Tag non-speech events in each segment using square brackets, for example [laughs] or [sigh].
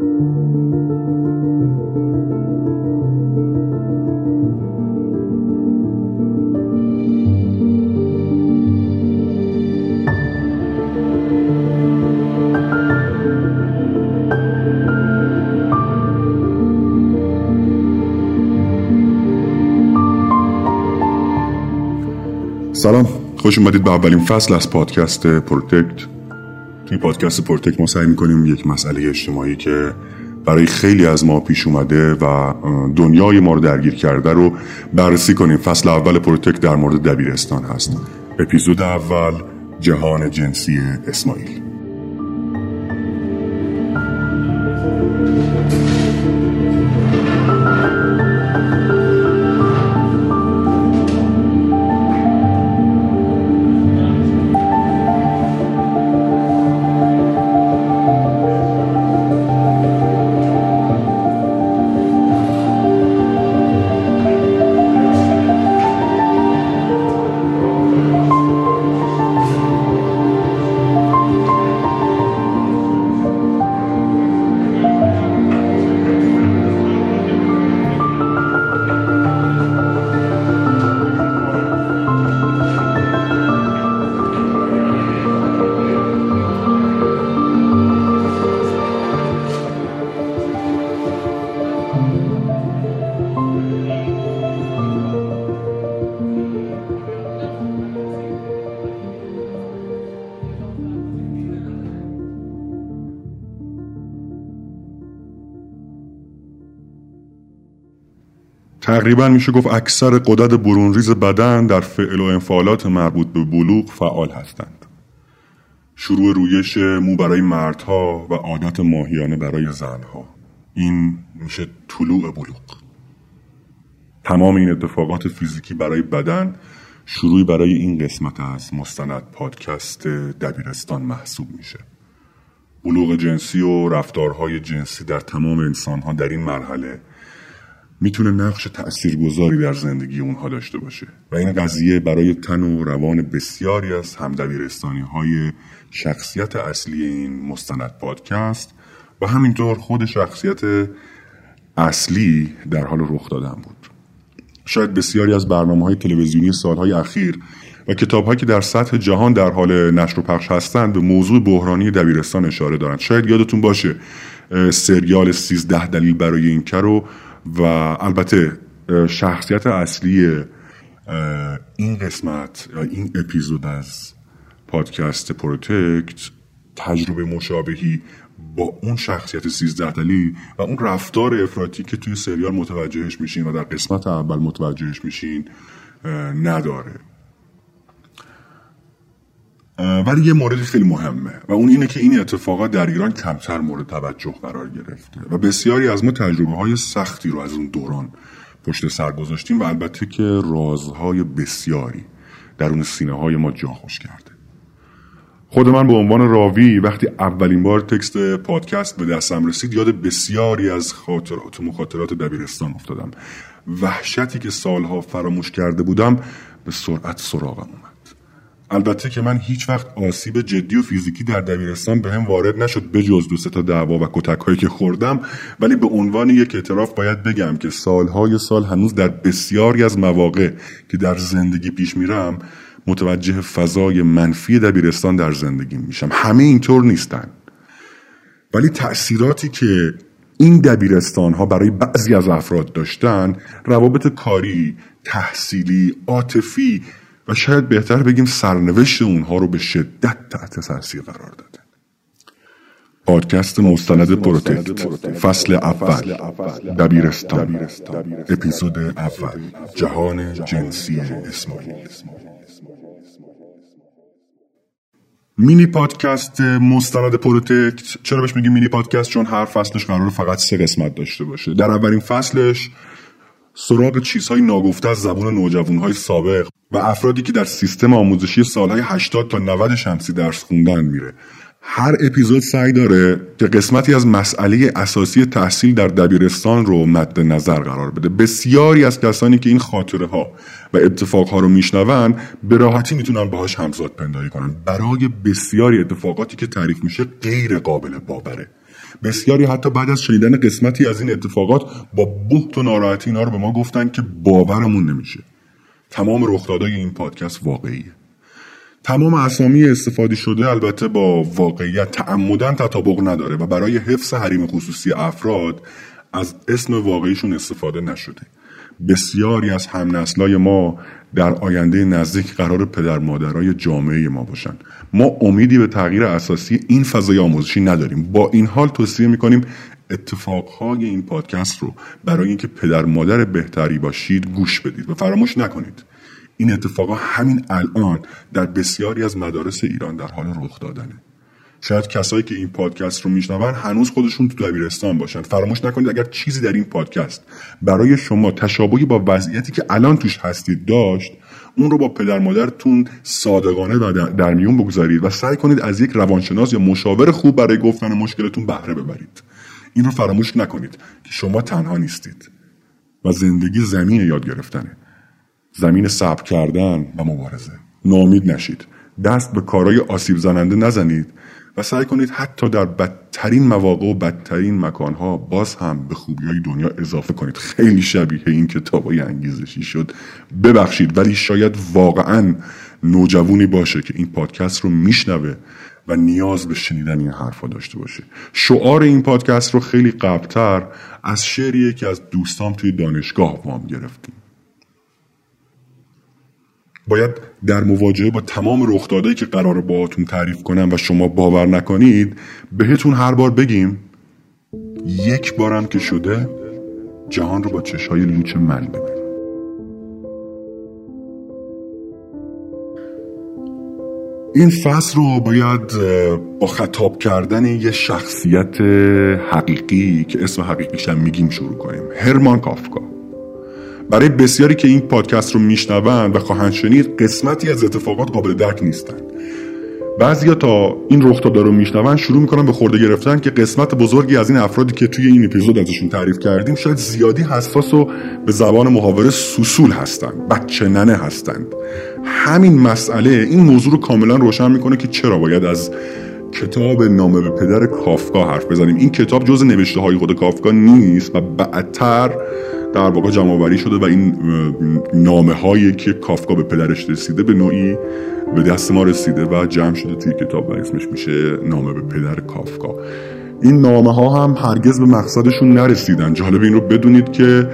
سلام خوش اومدید به اولین فصل از پادکست پروتکت. توی پادکست پروتکت ما سعی می‌کنیم یک مسئله اجتماعی که برای خیلی از ما پیش اومده و دنیای ما رو درگیر کرده رو بررسی کنیم. فصل اول پروتکت در مورد دبیرستان هست. اپیزود اول جهان جنسی اسماعیل. تقریبا میشه گفت اکثر قدرت برونریز بدن در فعل و انفعالات مربوط به بلوغ فعال هستند. شروع رویش مو برای مردها و عادت ماهیانه برای زنها. این میشه طلوع بلوغ. تمام این اتفاقات فیزیکی برای بدن شروعی برای این قسمت از مستند پادکست دبیرستان محسوب میشه. بلوغ جنسی و رفتارهای جنسی در تمام انسانها در این مرحله می‌تونه نقش تاثیرگذاری در زندگی اونها داشته باشه. و این قضیه برای تن و روان بسیاری از همدبیرستانی های شخصیت اصلی این مستند پادکست و همینطور خود شخصیت اصلی در حال رخ دادن بود. شاید بسیاری از برنامه های تلویزیونی سالهای اخیر و کتاب که در سطح جهان در حال نشر و پخش هستند به موضوع بحرانی دبیرستان اشاره دارند. شاید یادتون باشه سریال 13 دلیل برای این رو و البته شخصیت اصلی این قسمت این اپیزود از پادکست پروتکت تجربه مشابهی با اون شخصیت سیزده دلیل و اون رفتار افراطی که توی سریال متوجهش میشین و در قسمت اول متوجهش میشین نداره. ولی یه موردی خیلی مهمه و اون اینه که این اتفاقات در ایران کمتر مورد توجه قرار گرفته و بسیاری از ما تجربه های سختی رو از اون دوران پشت سر گذاشتیم و البته که رازهای بسیاری درون سینه های ما جا خوش کرده. خود من به عنوان راوی وقتی اولین بار تکست پادکست به دستم رسید یاد بسیاری از خاطرات و مخاطرات دبیرستان افتادم. وحشتی که سالها فراموش کرده بودم به سرعت سراغم اومد. البته که من هیچ وقت آسیب جدی و فیزیکی در دبیرستان به هم وارد نشد به جز دو تا دعوا و کتک هایی که خوردم. ولی به عنوان یک اعتراف باید بگم که سالهای سال هنوز در بسیاری از مواقع که در زندگی پیش میرم متوجه فضای منفی دبیرستان در زندگی میشم. همه اینطور نیستن. ولی تأثیراتی که این دبیرستان ها برای بعضی از افراد داشتن روابط کاری، تحصیلی، عاطفی و شاید بهتر بگیم سرنوشت اونها رو به شدت تحت تاثیر قرار داده. پادکست مستند پروتکت فصل اول. دبیرستان. اپیزود اول. جهان جنسی اسماعیل. مینی پادکست مستند پروتکت چرا بهش میگیم مینی پادکست؟ چون هر فصلش قرار فقط سه قسمت داشته باشه. در اولین فصلش سراغ چیزهای ناگفته از زبون نوجوانهای سابق و افرادی که در سیستم آموزشی سالهای 80 تا 90 شمسی درس خوندن میره. هر اپیزود سعی داره که قسمتی از مسئله اساسی تحصیل در دبیرستان رو مد نظر قرار بده. بسیاری از کسانی که این خاطره ها و اتفاق ها رو میشنون به راحتی می‌تونن باهاش همزاد پنداری کنن. برای بسیاری اتفاقاتی که تعریف میشه غیر قابل باوره. بسیاری حتی بعد از شنیدن قسمتی از این اتفاقات با بحت و ناراحتی اینا رو به ما گفتن که باورمون نمیشه. تمام رخدادهای این پادکست واقعیه. تمام اسامی استفاده شده البته با واقعیت تعمدن تطابق نداره و برای حفظ حریم خصوصی افراد از اسم واقعیشون استفاده نشده. بسیاری از همنسلای ما در آینده نزدیک قرار پدر مادرای جامعه ما باشن. ما امیدی به تغییر اساسی این فضای آموزشی نداریم. با این حال توصیه می‌کنیم اتفاقهای این پادکست رو برای اینکه پدر مادر بهتری باشید گوش بدید و فراموش نکنید. این اتفاقا همین الان در بسیاری از مدارس ایران در حال رخ دادنه. شاید کسایی که این پادکست رو میشنون هنوز خودشون تو دبیرستان باشن. فراموش نکنید اگر چیزی در این پادکست برای شما تشابهی با وضعیتی که الان توش هستید داشت اون رو با پدر مادرتون صادقانه و در میون بگذارید و سعی کنید از یک روانشناس یا مشاور خوب برای گفتن مشکلتون بهره ببرید. این رو فراموش نکنید که شما تنها نیستید و زندگی زمین یاد گرفتنه. زمین صبر کردن و مبارزه. ناامید نشید. دست به کارهای آسیب زننده نزنید. و سعی کنید حتی در بدترین مواقع و بدترین مکانها باز هم به خوبی های دنیا اضافه کنید. خیلی شبیه این کتاب های انگیزشی شد. ببخشید ولی شاید واقعا نوجوونی باشه که این پادکست رو میشنوه و نیاز به شنیدن این حرفا داشته باشه. شعار این پادکست رو خیلی قبلتر از شعریه که از دوستام توی دانشگاه وام گرفتیم. باید در مواجهه با تمام رخدادهایی که قرار باهاتون تعریف کنم و شما باور نکنید بهتون هر بار بگیم یک بارم که شده جهان رو با چشهای لوچ من ببین. این فصل رو باید با خطاب کردن یه شخصیت حقیقی که اسم حقیقیش هم میگیم شروع کنیم. هرمان کافکا. برای بسیاری که این پادکست رو میشنوند و خواهند شنید قسمتی از اتفاقات قابل درک نیستند. بعضیا تا این رخدادا رو میشنون شروع می‌کنن به خورده گرفتن که قسمت بزرگی از این افرادی که توی این اپیزود ازشون تعریف کردیم شاید زیادی حساس و به زبان محاوره سوسول هستند بچه ننه هستند. همین مسئله این موضوع رو کاملا روشن می‌کنه که چرا باید از کتاب نامه به پدر کافکا حرف بزنیم. این کتاب جز نوشته های خود کافکا نیست و بعدتر در واقع جمع شده و این نامه هایی که کافکا به پدرش رسیده به نوعی به دست ما رسیده و جمع شده توی کتاب و اسمش میشه نامه به پدر کافکا. این نامه ها هم هرگز به مقصدشون نرسیدن. جالب این رو بدونید که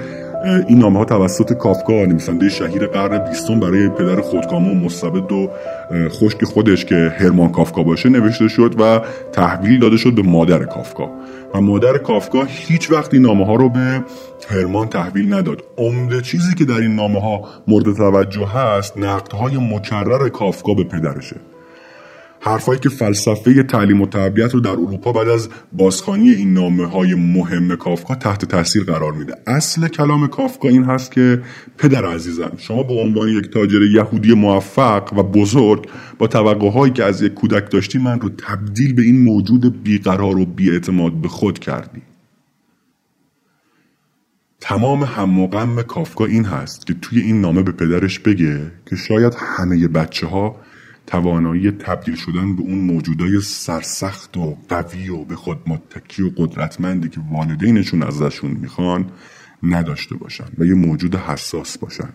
این نامه ها توسط کافکا نویسنده شهیر قرن بیستم برای پدر خودکامه و مستبد و خشک خودش که هرمان کافکا باشه نوشته شد و تحویل داده شد به مادر کافکا. و مادر کافکا هیچ وقت این نامه ها رو به هرمان تحویل نداد. عمده چیزی که در این نامه ها مورد توجه هست نقدهای مکرر کافکا به پدرشه. حرفایی که فلسفه تعلیم و تربیت رو در اروپا بعد از بازخانی این نامه های مهم کافکا تحت تاثیر قرار میده. اصل کلام کافکا این هست که پدر عزیزم شما به عنوان یک تاجر یهودی موفق و بزرگ با توقع هایی که از یک کودک داشتی من رو تبدیل به این موجود بیقرار و بیاعتماد به خود کردی. تمام هم و غم کافکا این هست که توی این نامه به پدرش بگه که شاید همه بچه ها توانایی تبدیل شدن به اون موجودای سرسخت و قوی و به خود متکی و قدرتمندی که والدینشون ازشون می‌خوان نداشته باشن و یه موجود حساس باشن.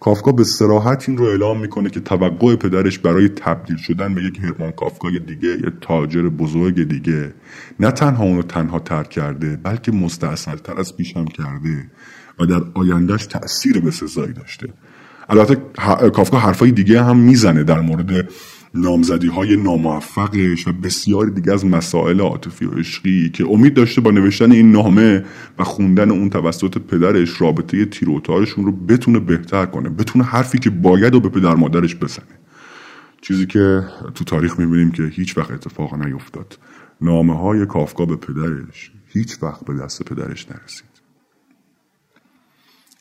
کافکا به سراحت این رو اعلام می‌کنه که توقع پدرش برای تبدیل شدن به یک هرمان کافکای دیگه یه تاجر بزرگ دیگه. نه تنها اونو تنها ترک کرده بلکه مستاصلتر از پیشم کرده و در آیندهش تأثیر به سزایی داشته. البته کافکا حرفای دیگه هم می‌زنه در مورد نامزدی های ناموفقش و بسیاری دیگه از مسائل عاطفی و عشقی که امید داشته با نوشتن این نامه و خوندن اون توسط پدرش رابطه تیروتارشون رو بتونه بهتر کنه بتونه حرفی که باید و به پدر مادرش بزنه. چیزی که تو تاریخ می‌بینیم که هیچ وقت اتفاق نیفتاد. نامه های کافکا به پدرش هیچ وقت به دست پدرش نرسید.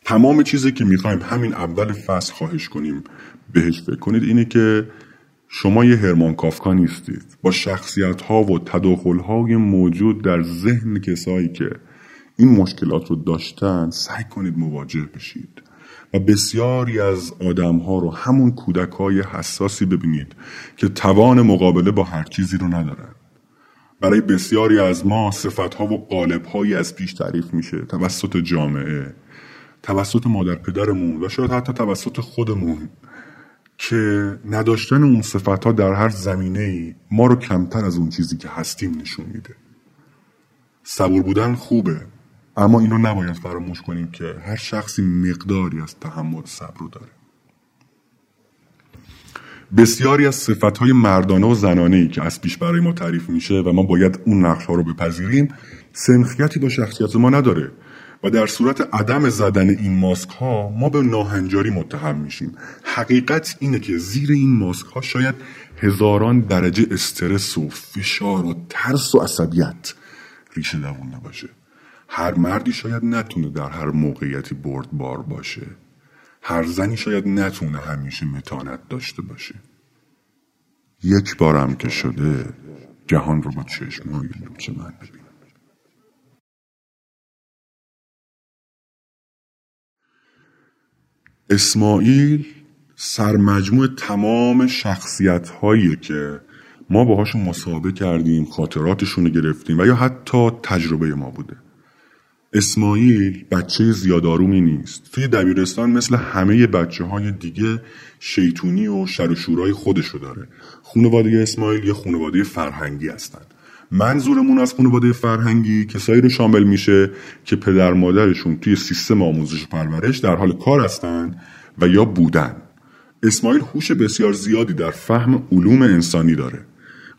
تمام چیزی که می‌خوایم همین اول فصل خواهش کنیم بهش فکر کنید اینه که شما یه هرمان کافکا نیستید. با شخصیت ها و تداخل های موجود در ذهن کسایی که این مشکلات رو داشتن سعی کنید مواجه بشید و بسیاری از آدم ها رو همون کودک های حساسی ببینید که توان مقابله با هر چیزی رو ندارن. برای بسیاری از ما صفتها و قالبهایی از پیش تعریف میشه. توسط جامعه توسط مادر پدرمون و شاید حتی توسط خودمون که نداشتن اون صفتها در هر زمینه ای ما رو کمتر از اون چیزی که هستیم نشون میده. صبور بودن خوبه اما اینو نباید فراموش کنیم که هر شخصی مقداری از تحمل صبر رو داره. بسیاری از صفت های مردانه و زنانه ای که از پیش برای ما تعریف میشه و ما باید اون نقش ها رو بپذیریم سنخیتی با شخصیت ما نداره. و در صورت عدم زدن این ماسک ها ما به ناهنجاری متهم میشیم. حقیقت اینه که زیر این ماسک ها شاید هزاران درجه استرس و فشار و ترس و عصبیت ریشه دوون نباشه. هر مردی شاید نتونه در هر موقعیتی بردبار باشه. هر زنی شاید نتونه همیشه متانت داشته باشه. یک بارم که شده جهان رو با چشمای لوچه من اسماعیل سرمجموع تمام شخصیت هایی که ما باهاشون مصاحبه کردیم خاطراتشون رو گرفتیم و یا حتی تجربه ما بوده. اسماعیل بچه زیادارومی نیست. توی دبیرستان مثل همه بچه های دیگه شیطونی و شر و شورای خودشو داره. خانواده اسماعیل یه خانواده فرهنگی هستن. منظورمون از خانواده فرهنگی کسایی رو شامل میشه که پدر مادرشون توی سیستم آموزش و پرورش در حال کار هستن و یا بودن. اسماعیل هوش بسیار زیادی در فهم علوم انسانی داره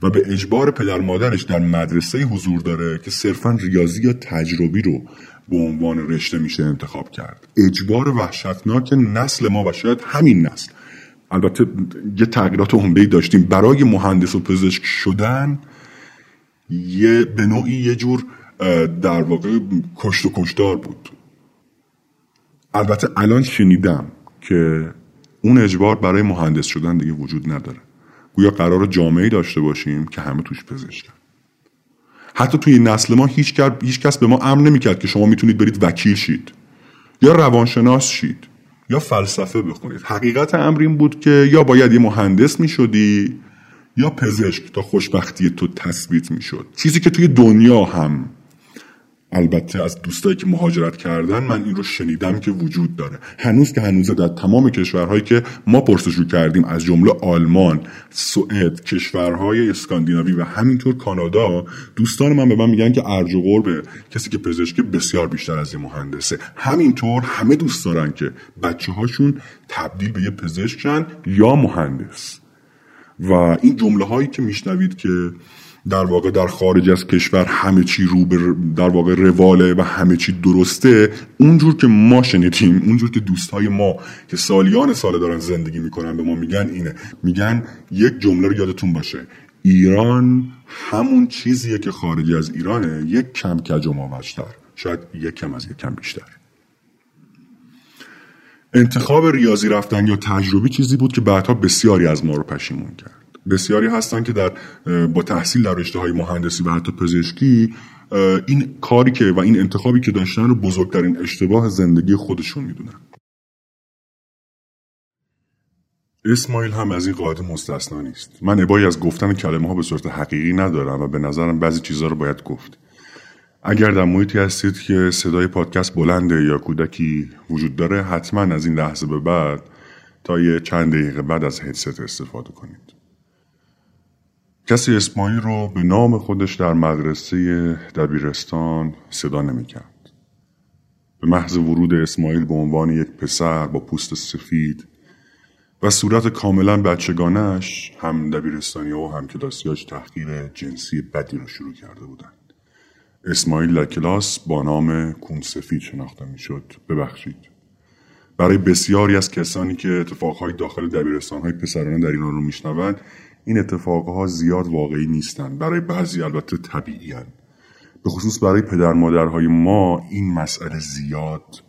و به اجبار پدر مادرش در مدرسه حضور داره که صرفا ریاضی یا تجربی رو به عنوان رشته میشه انتخاب کرد. اجبار وحشتناک نسل ما و شاید همین نسل. البته یه تغییرات عمده داشتیم. برای مهندس و پزشک شدن یه به نوعی یه جور در واقع کشت و کشتار بود. البته الان شنیدم که اون اجبار برای مهندس شدن دیگه وجود نداره. گویا قرار جامعه داشته باشیم که همه توش پزشکن. حتی توی نسل ما هیچ, هیچ کس به ما امر نمی‌کرد که شما می‌تونید برید وکیل شید. یا روانشناس شید. یا فلسفه بخونید. حقیقت امر این بود که یا باید یه مهندس می‌شدی یا پزشک تا خوشبختی تو تثبیت می‌شد. چیزی که توی دنیا هم البته از دوستایی که مهاجرت کردن من این رو شنیدم که وجود داره. هنوز که هنوز در تمام کشورهایی که ما پرسجو کردیم از جمله آلمان، سوئد، کشورهای اسکاندیناوی و همینطور کانادا دوستان من به من میگن که ارج و قرب کسی که پزشکی بسیار بیشتر از یه مهندسه. همینطور همه دوست دارن که بچه هاشون تبدیل به یه پزشکن یا مهندس. و این جمله هایی که میشنوید که در واقع در خارج از کشور همه چی رو به در واقع رواله و همه چی درسته اونجور که ما شنیدیم اونجور که دوستای ما که سالیان سال دارن زندگی می‌کنن به ما میگن اینه. میگن یک جمله رو یادتون باشه. ایران همون چیزیه که خارج از ایرانه یک کم کج و شاید یک کم از یک کم بیشتر انتخاب ریاضی رفتن یا تجربی چیزی بود که بعدها بسیاری از ما رو پشیمون کرد. بسیاری هستن که در با تحصیل در رشته های مهندسی و حتی پزشکی این کاری که و این انتخابی که داشتن رو بزرگترین اشتباه زندگی خودشون می‌دونن. اسماعیل هم از این قاعده مستثنا نیست. من ابایی از گفتن کلمه ها به صورت حقیقی ندارم و به نظرم بعضی چیزها رو باید گفت. اگر در محیطی هستید که صدای پادکست بلنده یا کودکی وجود داره حتما از این لحظه به بعد تا یه چند دقیقه بعد از هدست استفاده کنید کسی اسماعیل رو به نام خودش در مدرسه دبیرستان صدا نمی‌کرد. به محض ورود اسماعیل به عنوان یک پسر با پوست سفید و صورت کاملا بچگانش هم دبیرستانی و هم کلاسیاش تحقیر جنسی بدی رو شروع کرده بودند. اسماعیل در کلاس با نام کون سفید شناخته می‌شد. ببخشید. برای بسیاری از کسانی که اتفاقهای داخل دبیرستانهای پسرانه در ایران رو میشنوند این اتفاقها زیاد واقعی نیستند برای بعضی البته طبیعی. به خصوص برای پدر مادرهای ما این مسئله زیاد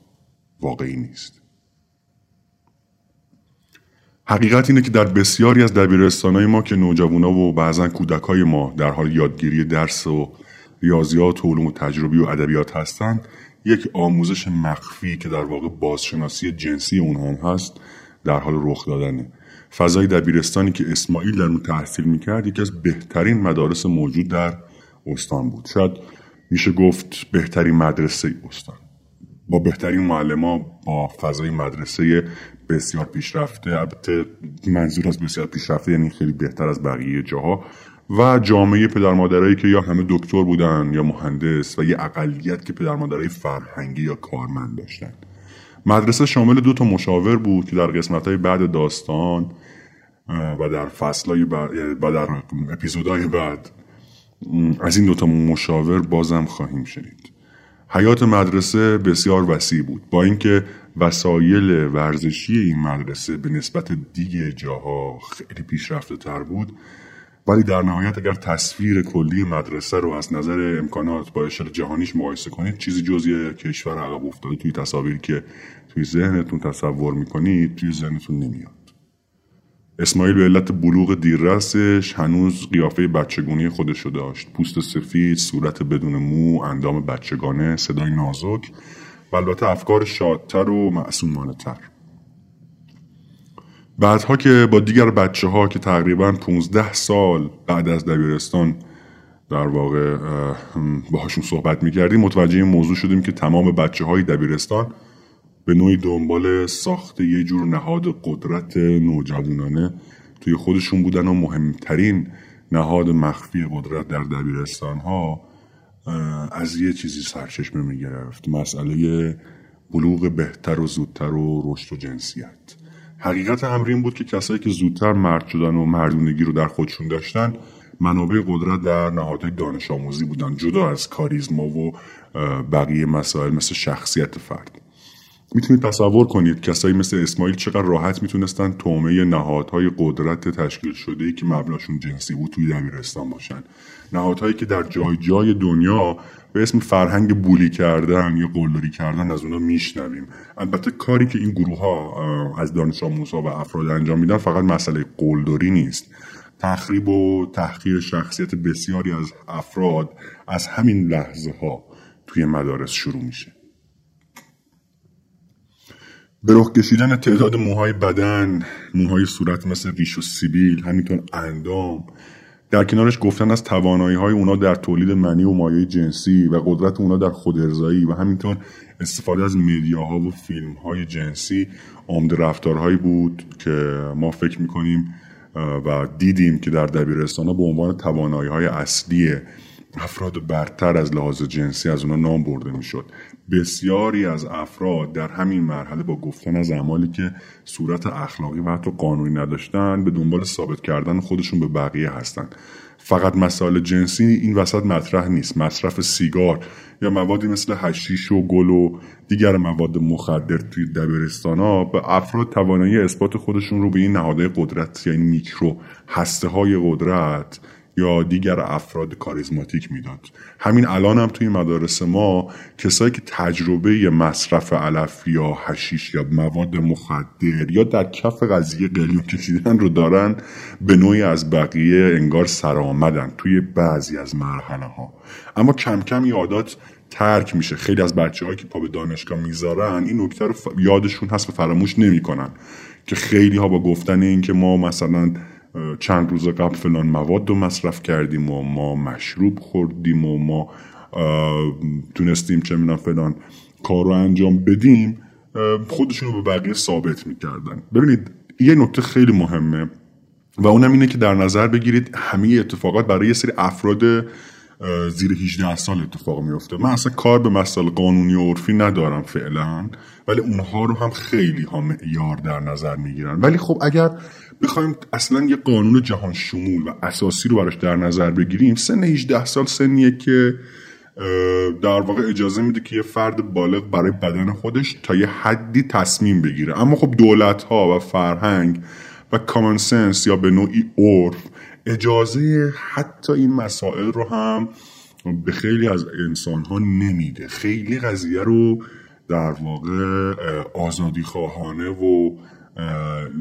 واقعی نیست حقیقت اینه که در بسیاری از دبیرستانهای ما که نوجوانا و بعضا کودکهای ما در حال یادگیری درس و ریاضیات و علوم و تجربی و ادبیات هستند یک آموزش مخفی که در واقع بازشناسی جنسی اونها هست در حال رخ دادنه. فضای دبیرستانی که اسماعیل در اون تحصیل می‌کرد یکی از بهترین مدارس موجود در استان بود. شاید میشه گفت بهترین مدرسه استان. با بهترین معلم با فضای مدرسه بسیار پیشرفته. البته منظور از بسیار پیشرفته یعنی خیلی بهتر از بقیه جاها. و جامعه پدر مادرایی که یا همه دکتر بودن یا مهندس و یه اقلیت که پدر مادرای فرهنگی یا کارمند داشتن. مدرسه شامل دو تا مشاور بود که در قسمت های بعد داستان و در فصلهای بعد و در اپیزودهای بعد از این دوتا مشاور بازم خواهیم شنید. حیات مدرسه بسیار وسیع بود. با اینکه وسایل ورزشی این مدرسه به نسبت دیگه جاها خیلی پیشرفته تر بود ولی در نهایت اگر تصویر کلی مدرسه رو از نظر امکانات با اشاره جهانیش مقایسه کنید چیزی جزی کشور عقب افتاده توی تصاویری که توی ذهنتون تصور می‌کنید توی ذهنتون نمیاد. اسماعیل به علت بلوغ دیررسش هنوز قیافه بچگونی خودشو داشت. پوست سفید صورت بدون مو اندام بچگانه صدای نازک. و البته افکار شادتر و معصومانه تر بعدها که با دیگر بچه ها که تقریبا 15 سال بعد از دبیرستان در واقع باهاشون صحبت می‌کردیم متوجه این موضوع شدیم که تمام بچه های دبیرستان به نوعی دنبال ساخت یه جور نهاد قدرت نوجوانانه توی خودشون بودن و مهمترین نهاد مخفی قدرت در دبیرستان ها از یه چیزی سرچشمه می‌گرفت مسئله بلوغ بهتر و زودتر و رشد و جنسیت. حقیقت امر این بود که کسایی که زودتر مرد شدن و مردونگی رو در خودشون داشتن منابع قدرت در نهادهای دانش آموزی بودن جدا از کاریزما و بقیه مسائل مثل شخصیت فرد. می‌تونید تصور کنید کسایی مثل اسماعیل چقدر راحت می‌تونستن تومه نهادهای قدرت تشکیل شده ای که مبناشون جنسی بود توی دبیرستان باشن. نهادهایی که در جای جای دنیا به اسم فرهنگ بولی کردن یا قلدری کردن از اونا میشنویم. البته کاری که این گروه ها از دانش آموزها و افراد انجام میدن فقط مسئله قلدری نیست. تخریب و تحقیر شخصیت بسیاری از افراد از همین لحظه ها توی مدارس شروع میشه. به رخ کشیدن تعداد موهای بدن موهای صورت مثل ریش و سیبیل همینطور اندام در کنارش گفتن از توانایی های اونا در تولید منی و مایه جنسی و قدرت اونا در خودارضایی و همینطور استفاده از میدیاها و فیلم های جنسی عمده رفتارهایی بود که ما فکر می‌کنیم و دیدیم که در دبیرستان ها به عنوان توانایی های اصلی افراد برتر از لحاظ جنسی از اونا نام برده می‌شد. بسیاری از افراد در همین مرحله با گفتن از اعمالی که صورت اخلاقی و حتی قانونی نداشتن به دنبال ثابت کردن خودشون به بقیه هستند فقط مسائل جنسی این وسط مطرح نیست. مصرف سیگار یا موادی مثل هشیش و گل و دیگر مواد مخدر توی دبیرستان ها به افراد توانایی اثبات خودشون رو به این نهادهای قدرت یعنی میکرو هسته های قدرت یا دیگر افراد کاریزماتیک می‌داد. همین الان هم توی مدارس ما کسایی که تجربه مصرف علف یا هشیش یا مواد مخدر یا در کف قضیه قلیون کشیدن رو دارن به نوعی از بقیه انگار سرآمدن توی بعضی از مرحله ها اما کم کم یادات ترک میشه. خیلی از بچه که پا به دانشگاه می‌ذارن این نکته رو یادشون هست و فراموش نمی‌کنن که خیلی ها با گفتن این که ما مثلا چند روز قبل فلان مواد رو مصرف کردیم و ما مشروب خوردیم و ما تونستیم چه می‌دونم فلان کار رو انجام بدیم خودشون رو به بقیه ثابت می‌کردن. ببینید یه نکته خیلی مهمه و اونم اینه که در نظر بگیرید همه اتفاقات برای یه سری افراد زیر 18 سال اتفاق میفته من اصلا کار به مسائل قانونی و عرفی ندارم فعلا ولی اونها رو هم خیلی ها معیار در نظر می‌گیرن. ولی خب اگر بخوایم اصلا یه قانون جهان شمول و اساسی رو براش در نظر بگیریم. سن 18 سال سنیه که در واقع اجازه میده که یه فرد بالغ برای بدن خودش تا یه حدی تصمیم بگیره. اما خب دولت ها و فرهنگ و کامن سنس یا به نوعی عرف اجازه حتی این مسائل رو هم به خیلی از انسان ها نمیده. خیلی قضیه رو در واقع آزادی خواهانه و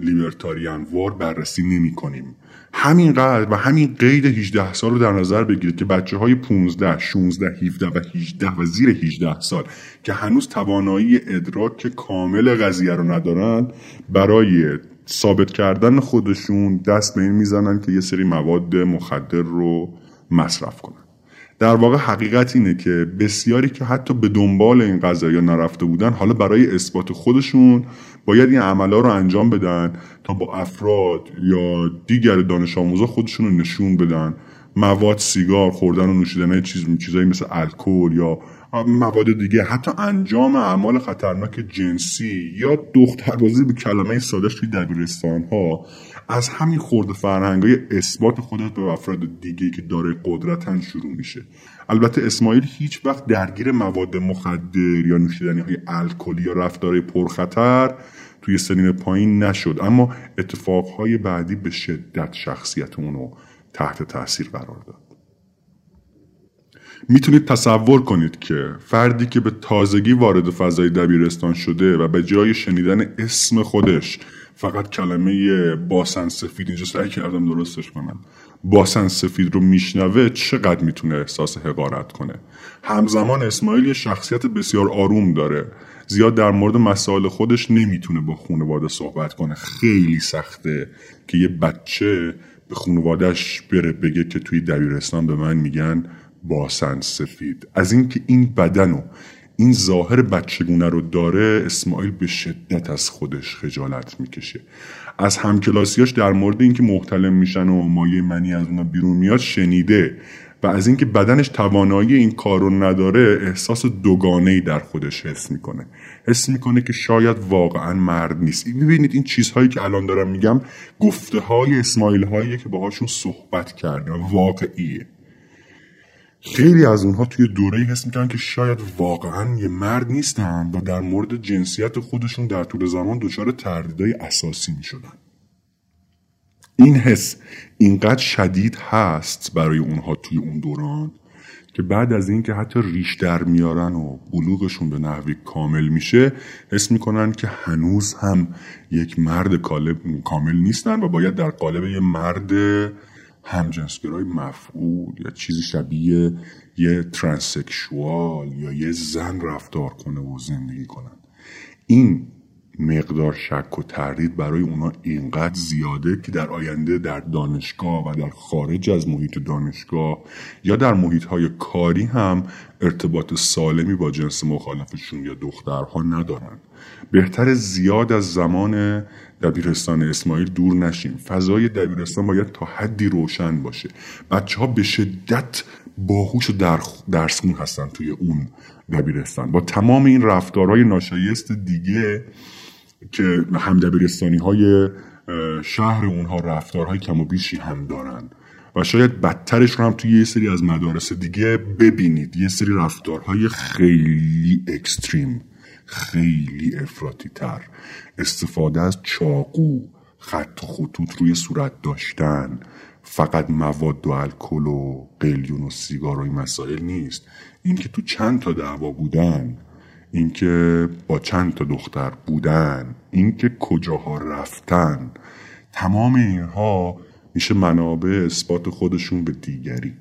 لیبرتاریان وار بررسی نمی کنیم. همین قدر و همین قید 18 سال رو در نظر بگیرید که بچه های 15, 16, 17 و 18 و زیر 18 سال که هنوز توانایی ادراک کامل قضیه رو ندارن برای ثابت کردن خودشون دست به این می‌زنن که یه سری مواد مخدر رو مصرف کنن. در واقع حقیقت اینه که بسیاری که حتی به دنبال این قضايا نرفته بودن حالا برای اثبات خودشون باید این عملا رو انجام بدن تا با افراد یا دیگر دانش آموزا خودشون رو نشون بدن. مواد سیگار خوردن و نوشیدن چیز چیزایی مثل الکل یا مواد دیگه. حتی انجام اعمال خطرناک جنسی یا دختربازی به کلمه سادش توی دبیرستان ها از همین خورده فرهنگ های اثبات خودت به افراد دیگه که داره قدرتن شروع میشه. البته اسماعیل هیچ وقت درگیر مواد مخدر یا نوشیدنی های الکلی یا رفتارهای پرخطر توی سنین پایین نشد. اما اتفاقهای بعدی به شدت شخصیت اونو تحت تاثیر قرار داد. می‌تونید تصور کنید که فردی که به تازگی وارد فضای دبیرستان شده و به جای شنیدن اسم خودش فقط کلمه باسن سفید اینجا سعی کردم درستش کنم. باسن سفید رو میشنوه چقدر می‌تونه احساس حقارت کنه؟ همزمان اسماعیل یه شخصیت بسیار آروم داره. زیاد در مورد مسائل خودش نمی‌تونه با خانواده صحبت کنه. خیلی سخته که یه بچه خانوادهش بره بگه که توی دبیرستان به من میگن باسن سفید. از اینکه این بدن و این ظاهر بچگونه رو داره اسماعیل به شدت از خودش خجالت می‌کشه. از همکلاسیاش در مورد اینکه محتلم میشن و مایه منی از اونا بیرون میاد شنیده و از اینکه بدنش توانایی این کار رو نداره احساس دوگانه در خودش حس می‌کنه. حس می‌کنه که شاید واقعا مرد نیست. می‌بینید این چیزهایی که الان دارم میگم گفته های اسماعیل هایی که باهاشون صحبت کرده واقعیه. خیلی از اونها توی دوره حس می‌کنن که شاید واقعا یه مرد نیستن و در مورد جنسیت خودشون در طول زمان دچار تردیدهای اساسی می‌شدن. این حس اینقدر شدید هست برای اونها توی اون دوران که بعد از اینکه حتی ریش در میارن و بلوغشون به نحوی کامل میشه حس می‌کنن که هنوز هم یک مرد کامل نیستن و باید در قالب یه مرد همجنسگرای مفعول یا چیزی شبیه یه ترانسکشوال یا یه زن رفتار کنه و زندگی کنن. این مقدار شک و تردید برای اونا اینقدر زیاده که در آینده در دانشگاه و در خارج از محیط دانشگاه یا در محیط های کاری هم ارتباط سالمی با جنس مخالفشون یا دخترها ندارن. بهتر زیاد از زمان دبیرستان اسماعیل دور نشیم فضای دبیرستان باید تا حدی روشن باشه. بچه ها به شدت باهوش و درسمون هستن توی اون دبیرستان. با تمام این رفتارهای ناشایست دیگه که هم دبیرستانی های شهر اونها رفتارهای کم و بیشی هم دارن. و شاید بدترش رو هم توی یه سری از مدارس دیگه ببینید. یه سری رفتارهای خیلی اکستریم خیلی افراطی تر استفاده از چاقو خط خطوط روی صورت داشتن. فقط مواد و الکل و قلیون و سیگار و این مسائل نیست. این که تو چند تا دعوا بودن اینکه با چند تا دختر بودن اینکه کجاها رفتن تمام اینها میشه منابع اثبات خودشون به دیگری.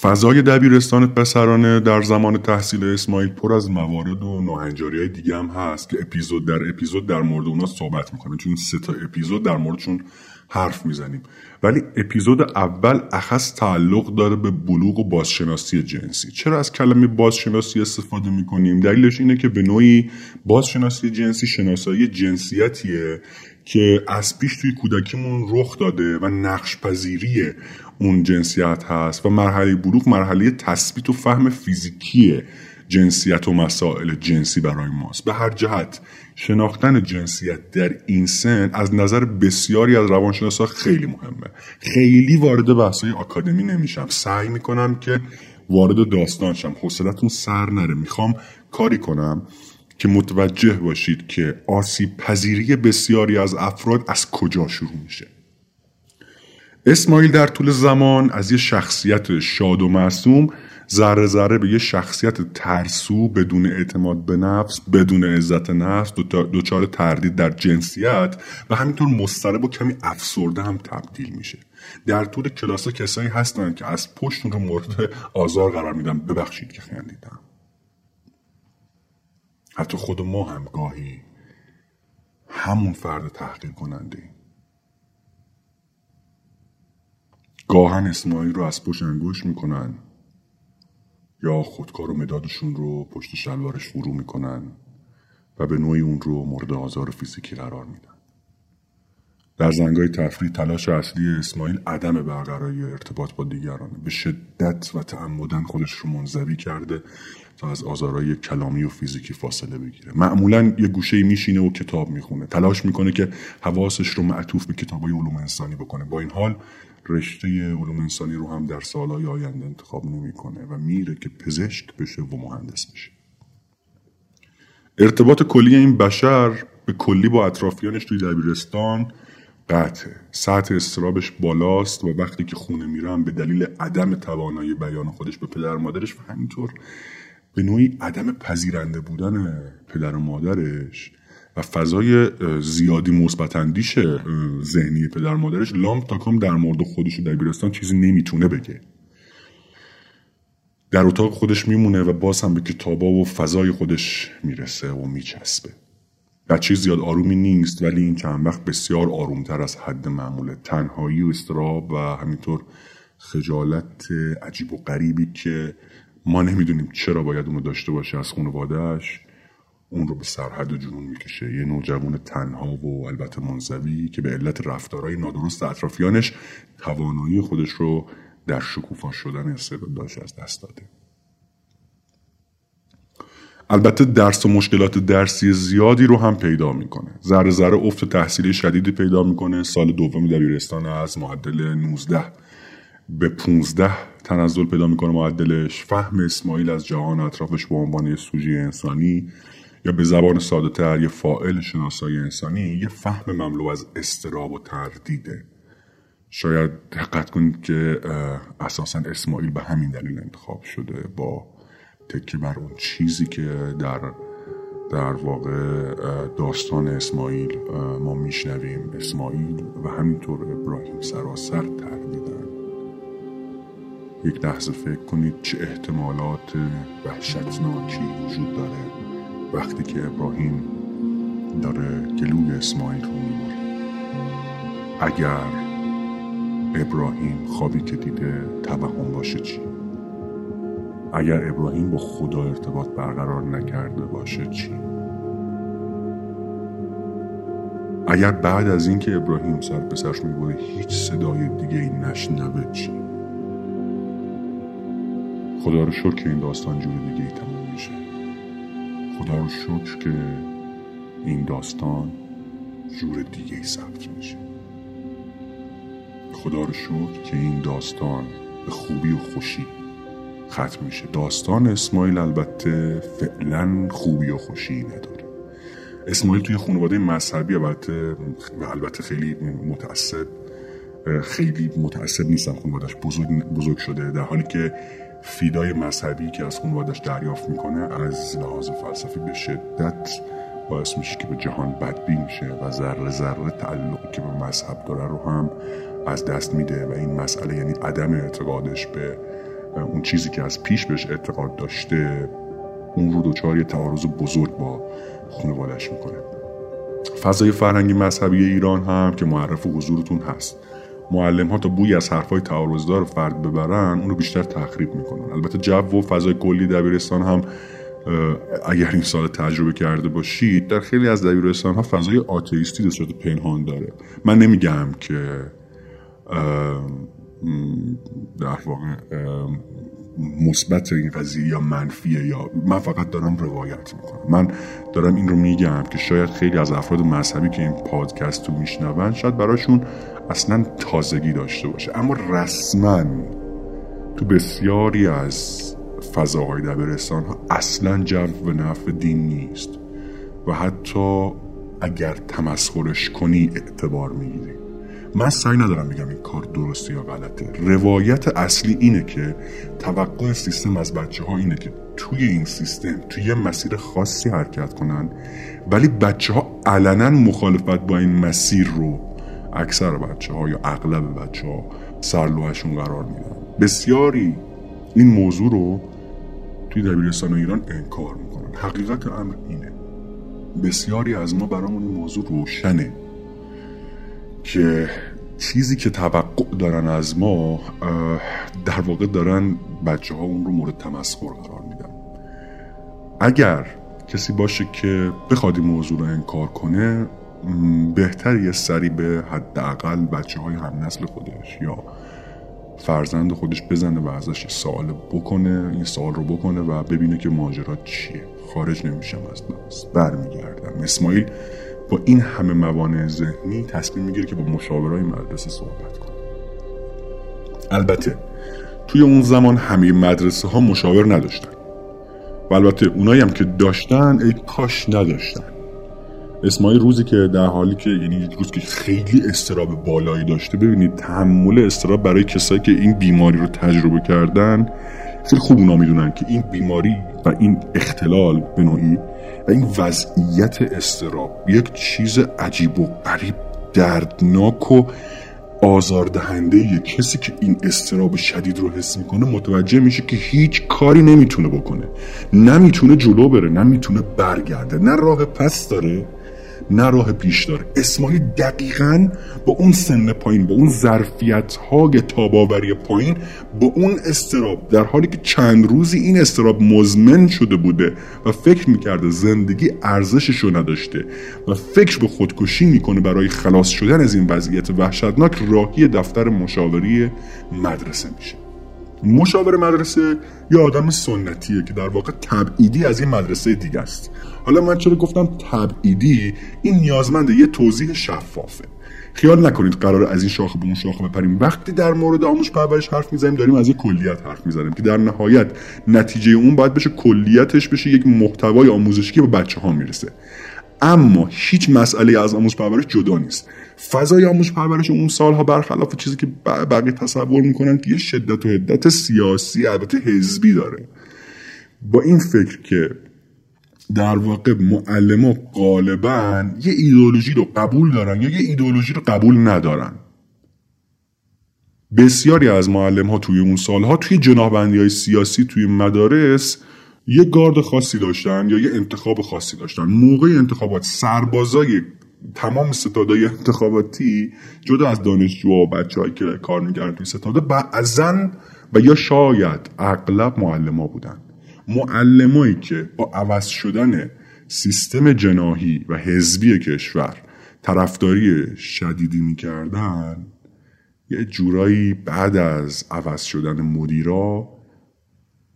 فضای دبیرستان پسرانه در زمان تحصیل اسماعیل پر از موارد و ناهنجاری های دیگه هم هست که اپیزود در اپیزود در مورد اونا صحبت می‌کنیم. چون سه تا اپیزود در موردشون حرف می‌زنیم. ولی اپیزود اول اخص تعلق داره به بلوغ و بازشناسی جنسی. چرا از کلمه بازشناسی استفاده می‌کنیم؟ دلیلش اینه که به نوعی بازشناسی جنسی شناسایی جنسیتیه که از پیش توی کودکیمون رخ داده و نقش پذیری اون جنسیت هست و مرحله بلوغ مرحله تثبیت و فهم فیزیکی جنسیت و مسائل جنسی برای ماست. به هر جهت شناختن جنسیت در این سن از نظر بسیاری از روانشناسا خیلی مهمه. خیلی وارد بحثای آکادمی نمیشم. سعی می‌کنم که وارد داستان شم. حوصلتون سر نره. می‌خوام کاری کنم که متوجه باشید که آسیب پذیری بسیاری از افراد از کجا شروع میشه. اسماعیل در طول زمان از یه شخصیت شاد و معصوم ذره ذره به یه شخصیت ترسو بدون اعتماد به نفس بدون عزت نفس دچار تردید در جنسیت و همینطور مضطرب و کمی افسرده هم تبدیل میشه. در طول کلاس کسایی هستن که از پشت رو مورد آزار قرار میدن. ببخشید که خندیدم. حتی خود ما هم گاهی همون فرد تحقیر کننده گاهن اسماعیل رو از پشت انگوش می‌کنن. یا خودکار و مدادشون رو پشت شلوارش فرو می‌کنن و به نوعی اون رو مورد آزار فیزیکی قرار میدن. در زنگای تفریح تلاش اصلی اسماعیل عدم برقراری ارتباط با دیگرانه. به شدت و تعمدن خودش رو منظوی کرده تا از آزارهای کلامی و فیزیکی فاصله بگیره. معمولا یه گوشه میشینه و کتاب می‌خونه. تلاش می‌کنه که حواسش رو معطوف به کتابای علوم انسانی بکنه. با این حال رشته علوم انسانی رو هم در سالهای آینده انتخاب نمی‌کنه و میره که پزشک بشه و مهندس بشه. ارتباط کلی این بشر به کلی با اطرافیانش توی دبیرستان قطعه. سطح استرابش بالاست و وقتی که خونه میرم به دلیل عدم توانایی بیان خودش به پدر مادرش و همینطور به نوعی عدم پذیرنده بودن پدر و مادرش و فضای زیادی مثبت اندیش ذهنی پدر مادرش. لام تا کام در مورد خودش و دبیرستان چیزی نمی‌تونه بگه. در اتاق خودش میمونه و باز هم به کتابا و فضای خودش می‌رسه و میچسبه. بچه زیاد آرومی نیست ولی این چند وقت بسیار آرومتر از حد معموله. تنهایی و استراب و همینطور خجالت عجیب و غریبی که ما نمی‌دونیم چرا باید اونو داشته باشه از خانوادهش اون رو به سرحد جنون می‌کشه. یه نوجوان تنها و البته منزوی که به علت رفتارهای نادرست اطرافیانش توانایی خودش رو در شکوفا شدن استعدادش از دست داده. البته درس و مشکلات درسی زیادی رو هم پیدا می‌کنه. ذره ذره افت تحصیلی شدیدی پیدا می‌کنه. سال دوم دبیرستان از معدل 19 به 15 تنزل پیدا می‌کنه معدلش. فهم اسماعیل از جهان اطرافش به عنوان سوژه انسانی. یا به زبان ساده تر یه فائل شناسای انسانی یه فهم مملو از استراب و تردیده. شاید دقت کنید که اساسا اسماعیل به همین دلیل انتخاب شده با تکه بر اون چیزی که در در واقع داستان اسماعیل ما میشنویم. اسماعیل و همینطور ابراهیم سراسر تردیدن. یک لحظه فکر کنید چه احتمالات وحشتناکی وجود داره. وقتی که ابراهیم داره گلوی اسماعیل رو می‌بره. اگر ابراهیم خوابی که دیده توهم باشه چی؟ اگر ابراهیم با خدا ارتباط برقرار نکرده باشه چی؟ اگر بعد از اینکه ابراهیم سر پسرش می‌بره هیچ صدای دیگه ای نشنوه چی؟ خدا رو شکر که این داستان جور دیگه ای خدا رو شکر که این داستان جور دیگه ای ثبت میشه. خدا رو شکر که این داستان به خوبی و خوشی ختم میشه. داستان اسماعیل البته فعلا خوبی و خوشی نداره. اسماعیل توی خانواده مذهبی البته البته خیلی متعصب خیلی متعصب نیستن خانوادش بزرگ, بزرگ شده در حالی که فیدای مذهبی که از خانوادش دریافت می‌کنه از لحاظ فلسفی به شدت باعث میشه که به جهان بدبین شه و ذره ذره تعلقی که به مذهب داره رو هم از دست میده و این مسئله یعنی عدم اعتقادش به اون چیزی که از پیش بهش اعتقاد داشته اون رو دوچار یه تعارض بزرگ با خانوادش می‌کنه. فضای فرهنگی مذهبی ایران هم که معرف حضورتون هست. معلم ها تا بوی از حرفای تعارضدار فرد ببرن اون رو بیشتر تخریب می‌کنن. البته جو و فضای کلی دبیرستان هم اگر این سال تجربه کرده باشید در خیلی از دبیرستان ها فضای آتئیستی به صورت پنهان داره. من نمیگم که در واقع مثبت این قضیه یا منفیه یا من فقط دارم روایت می‌کنم. من دارم این رو میگم که شاید خیلی از افراد مذهبی که این پادکست رو میشنون شاید براشون اصلا تازگی داشته باشه. اما رسما تو بسیاری از فضاهای دبیرستان ها اصلا جو و نفع دین نیست و حتی اگر تمسخرش کنی اعتبار می‌گیری. من سعی ندارم بگم این کار درسته یا غلطه. روایت اصلی اینه که توقع سیستم از بچه ها اینه که توی این سیستم توی یه مسیر خاصی حرکت کنن ولی بچه ها علنا مخالفت با این مسیر رو اکثر بچه ها یا اغلب بچه ها سرلوهشون قرار میدن. بسیاری این موضوع رو توی دبیرستان ایران انکار می‌کنن. حقیقت امر اینه. بسیاری از ما برامون این موضوع روشنه که چیزی که توقع دارن از ما در واقع دارن بچه ها اون رو مورد تمسخر قرار میدن. اگر کسی باشه که بخواد این موضوع رو انکار کنه بهتر یه سری به حداقل بچه های هم نسل خودش یا فرزند خودش بزنه و ازش سوال بکنه این سوال رو بکنه و ببینه که ماجرا چیه. خارج نمیشم از دست برمیگردم. اسماعیل با این همه موانع ذهنی تصمیم می‌گیره که با مشاورای مدرسه صحبت کنه. البته توی اون زمان همه مدرسه ها مشاور نداشتن. و البته اونایی هم که داشتن ای کاش نداشتن. اسماعیل روزی که در حالی که یعنی روز که خیلی استراب بالایی داشته ببینید تحمل استراب برای کسایی که این بیماری رو تجربه کردن خیلی خوب اونا می‌دونن که این بیماری و این اختلال به نوعی و این وضعیت استراب یک چیز عجیب و غریب دردناک و آزاردهنده یه کسی که این استراب شدید رو حس می‌کنه متوجه میشه که هیچ کاری نمی‌تونه بکنه. نمی‌تونه جلو بره نمی‌تونه برگرده نه راه پس داره نه راه پیش داره. اسماعیل دقیقا با اون سن پایین با اون ظرفیت های تاباوری پایین با اون استراب. در حالی که چند روزی این استراب مزمن شده بوده و فکر می‌کرده زندگی ارزشش رو نداشته و فکر به خودکشی می‌کنه برای خلاص شدن از این وضعیت وحشتناک راهی دفتر مشاوری مدرسه میشه. مشاور مدرسه یه آدم سنتیه که در واقع تبعیدی از این مدرسه دیگه است. حالا من چرا گفتم تبعیدی؟ این نیازمند یه توضیح شفافه. خیال نکنید قرار از این شاخه به اون شاخه بپریم. وقتی در مورد آموزش پرورش حرف می‌زنیم داریم از یه کلیت حرف می‌زنیم که در نهایت نتیجه اون باید بشه کلیتش بشه یک محتوای آموزشی به بچه ها می‌رسه. اما هیچ مسئله از آموزش پرورش جدا نیست. فضای آموزش پرورش اون سالها برخلاف چیزی که بقیه تصور می‌کنن که یه شدت و حدت سیاسی البته حزبی داره. با این فکر که در واقع معلم غالبا یه ایدولوژی رو قبول دارن یا یه ایدولوژی رو قبول ندارن. بسیاری از معلم ها توی اون سالها توی جناهبندی های سیاسی توی مدارس یه گارد خاصی داشتن یا یه انتخاب خاصی داشتن. موقع انتخابات سربازای تمام ستادهای انتخاباتی جدا از دانشجو و بچه که کار می‌کردن توی ستاده بعضا و یا شاید اغلب معلم ها بودن. معلمایی که با عوض شدن سیستم جناهی و حزبی کشور طرفداری شدیدی می‌کردن یه جورایی بعد از عوض شدن مدیرا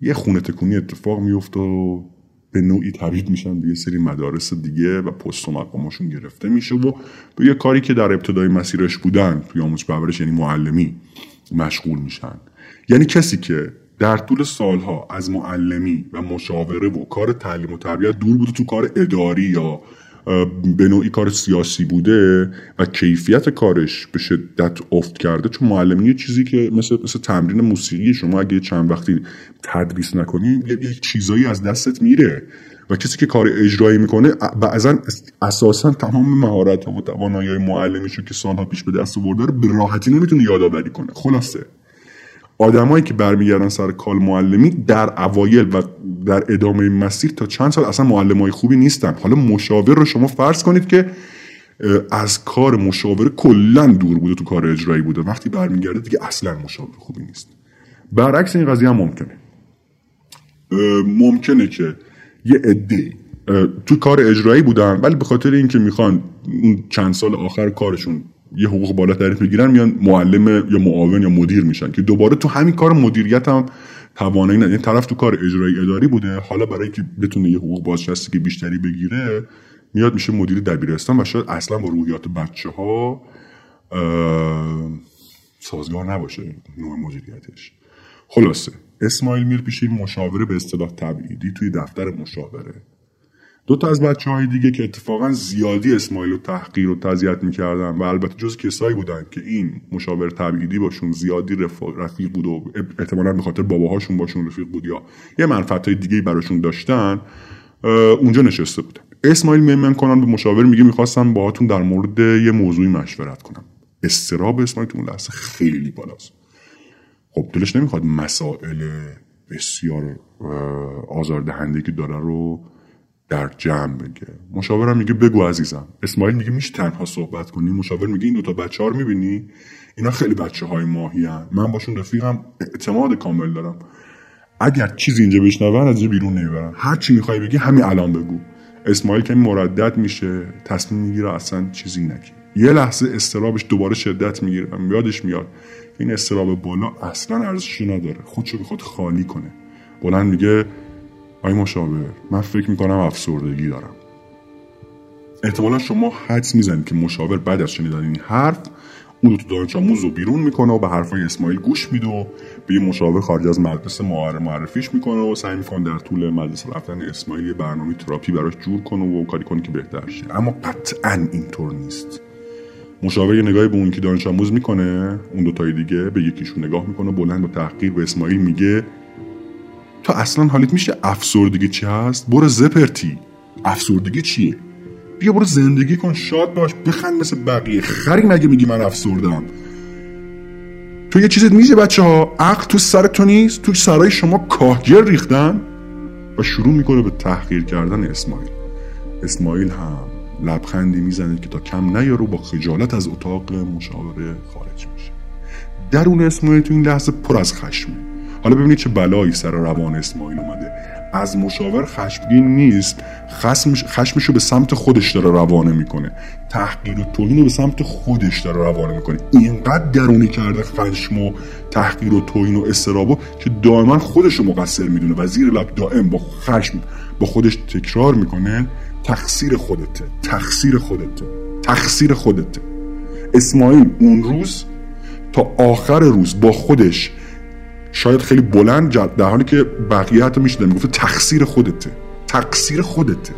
یه خونه تکونی اتفاق میفته و به نوعی تبعید میشن به یه سری مدارس دیگه و پست و مقامشون گرفته میشه و به یه کاری که در ابتدای مسیرش بودن توی آموزش پرورش یعنی معلمی مشغول میشن. یعنی کسی که در طول سالها از معلمی و مشاوره و کار تعلیم و تربیت دور بوده تو کار اداری یا به نوعی کار سیاسی بوده و کیفیت کارش به شدت افت کرده. چون معلمی یه چیزی که مثل, مثل تمرین موسیقی شما اگه چند وقتی تدریس نکنی یه چیزایی از دستت میره و کسی که کار اجرایی می‌کنه بعضا اساسا تمام مهارت و توانایی معلمیشو که سالها پیش به دست آورده رو به راحتی نمی‌تونه یادآوری کنه. خلاصه. آدمایی که برمیگردن سر کال معلمی در اوایل و در ادامه مسیر تا چند سال اصلا معلم خوبی نیستن. حالا مشاور رو شما فرض کنید که از کار مشاور کلا دور بوده تو کار اجرایی بوده. وقتی برمیگرده دیگه اصلا مشاور خوبی نیست. برعکس این قضیه هم ممکنه. ممکنه که یه عده تو کار اجرایی بودن ولی به خاطر اینکه می‌خوان اون چند سال آخر کارشون یه حقوق بالا تعریف بگیرن میان معلم یا معاون یا مدیر میشن که دوباره تو همین کار مدیریت هم توانایی نداره. یعنی طرف تو کار اجرایی اداری بوده حالا برای اینکه بتونه یه حقوق بازنشستگی بیشتری بگیره میاد میشه مدیر دبیرستان و شاید اصلا با روحیات بچه ها سازگار نباشه نوع مدیریتش. خلاصه اسماعیل میر پیش این مشاوره به اصطلاح تبعیدی توی دفتر مشاوره. دو تا از بچه های دیگه که اتفاقا زیادی اسماعیل و تحقیر و تذیت می‌کردن و البته جز کسایی بودن که این مشاور تبعیدی باشون زیادی رفیق بود و احتمالا به خاطر باباهاشون باشون رفیق بود یا یه منفعت های دیگه براشون داشتن اونجا نشسته بودن. اسماعیل میمن کنن به مشاور میگه می‌خواستم باهاتون در مورد یه موضوعی مشورت کنم. استراب اسماعیل تو اون لحظه خیلی بالاست. خب دلش نمی‌خواد مسائل بسیار آزاردهنده که داره رو در جمع بگه مشاورم میگه بگو عزیزم. اسماعیل میگه میشه تنها صحبت کنی؟ مشاور میگه این دوتا بچه ها رو می‌بینی؟ اینا خیلی بچه های ماهی هن. من باشون رفیقم. اعتماد کامل دارم. اگر چیزی اینجا بشنون از بیرون نمی‌برم هر چی می‌خوای بگی همین الان بگو. اسماعیل که مردد میشه تصمیم می‌گیره اصلا چیزی نگی یه لحظه استرابش دوباره شدت می‌گیره. یادش میاد این استراب بالا اصلا ارزشی نداره. خودشو به خود خالی کنه. بلند میگه آی مشاور من فکر می‌کنم افسردگی دارم. احتمالا شما حدس می‌زنید که مشاور بعد از شنیدن این حرف اون تو دانش آموز رو بیرون می‌کنه و به حرفای اسماعیل گوش میده و به یه مشاور خارج از مدرسه معرفیش می‌کنه و سعی می‌کنه در طول مدرسه رفتن اسماعیل یه برنامه تراپی براش جور کنه و کاری کنه که بهتر شه. اما قطعا اینطور نیست. مشاور یه نگاهی به اون که دانش آموز می‌کنه اون دو تای دیگه به یکیشون نگاه می‌کنه بلند با تحقیر به اسماعیل میگه تو اصلا حالیت میشه افسردگی چی هست؟ برو زپرتی. افسردگی چیه؟ بیا برو زندگی کن شاد باش. بخند مثل بقیه. خری مگه میگی من افسردم تو یه چیزت میشه بچه ها عقل تو سر تو نیست؟ تو سرای شما کاهگیر ریختن؟ و شروع می‌کنه به تحقیر کردن اسماعیل. اسماعیل هم لبخندی می‌زنه که تا کم نیارو با خجالت از اتاق مشاوره خارج میشه. درون اسماعیل تو این لحظه پر از خشمه. حالا ببینید چه بلایی سر روان اسماعیل اومده. از مشاور خشمگین نیست خشمش رو به سمت خودش داره روانه می‌کنه. تحقیر و توهین رو به سمت خودش داره روانه می‌کنه. اینقدر درونی کرده خشم و تحقیر و توهین و استرابو که دائما خودش رو مقصر می‌دونه. و زیر لب دائم با خشم با خودش تکرار می‌کنه. تقصیر خودته تقصیر خودته تقصیر خودته. اسماعیل اون روز تا آخر روز با خودش شاید خیلی بلند در حالی که بقیه حتی میشنه می‌گفته تقصیر خودته. تقصیر خودته.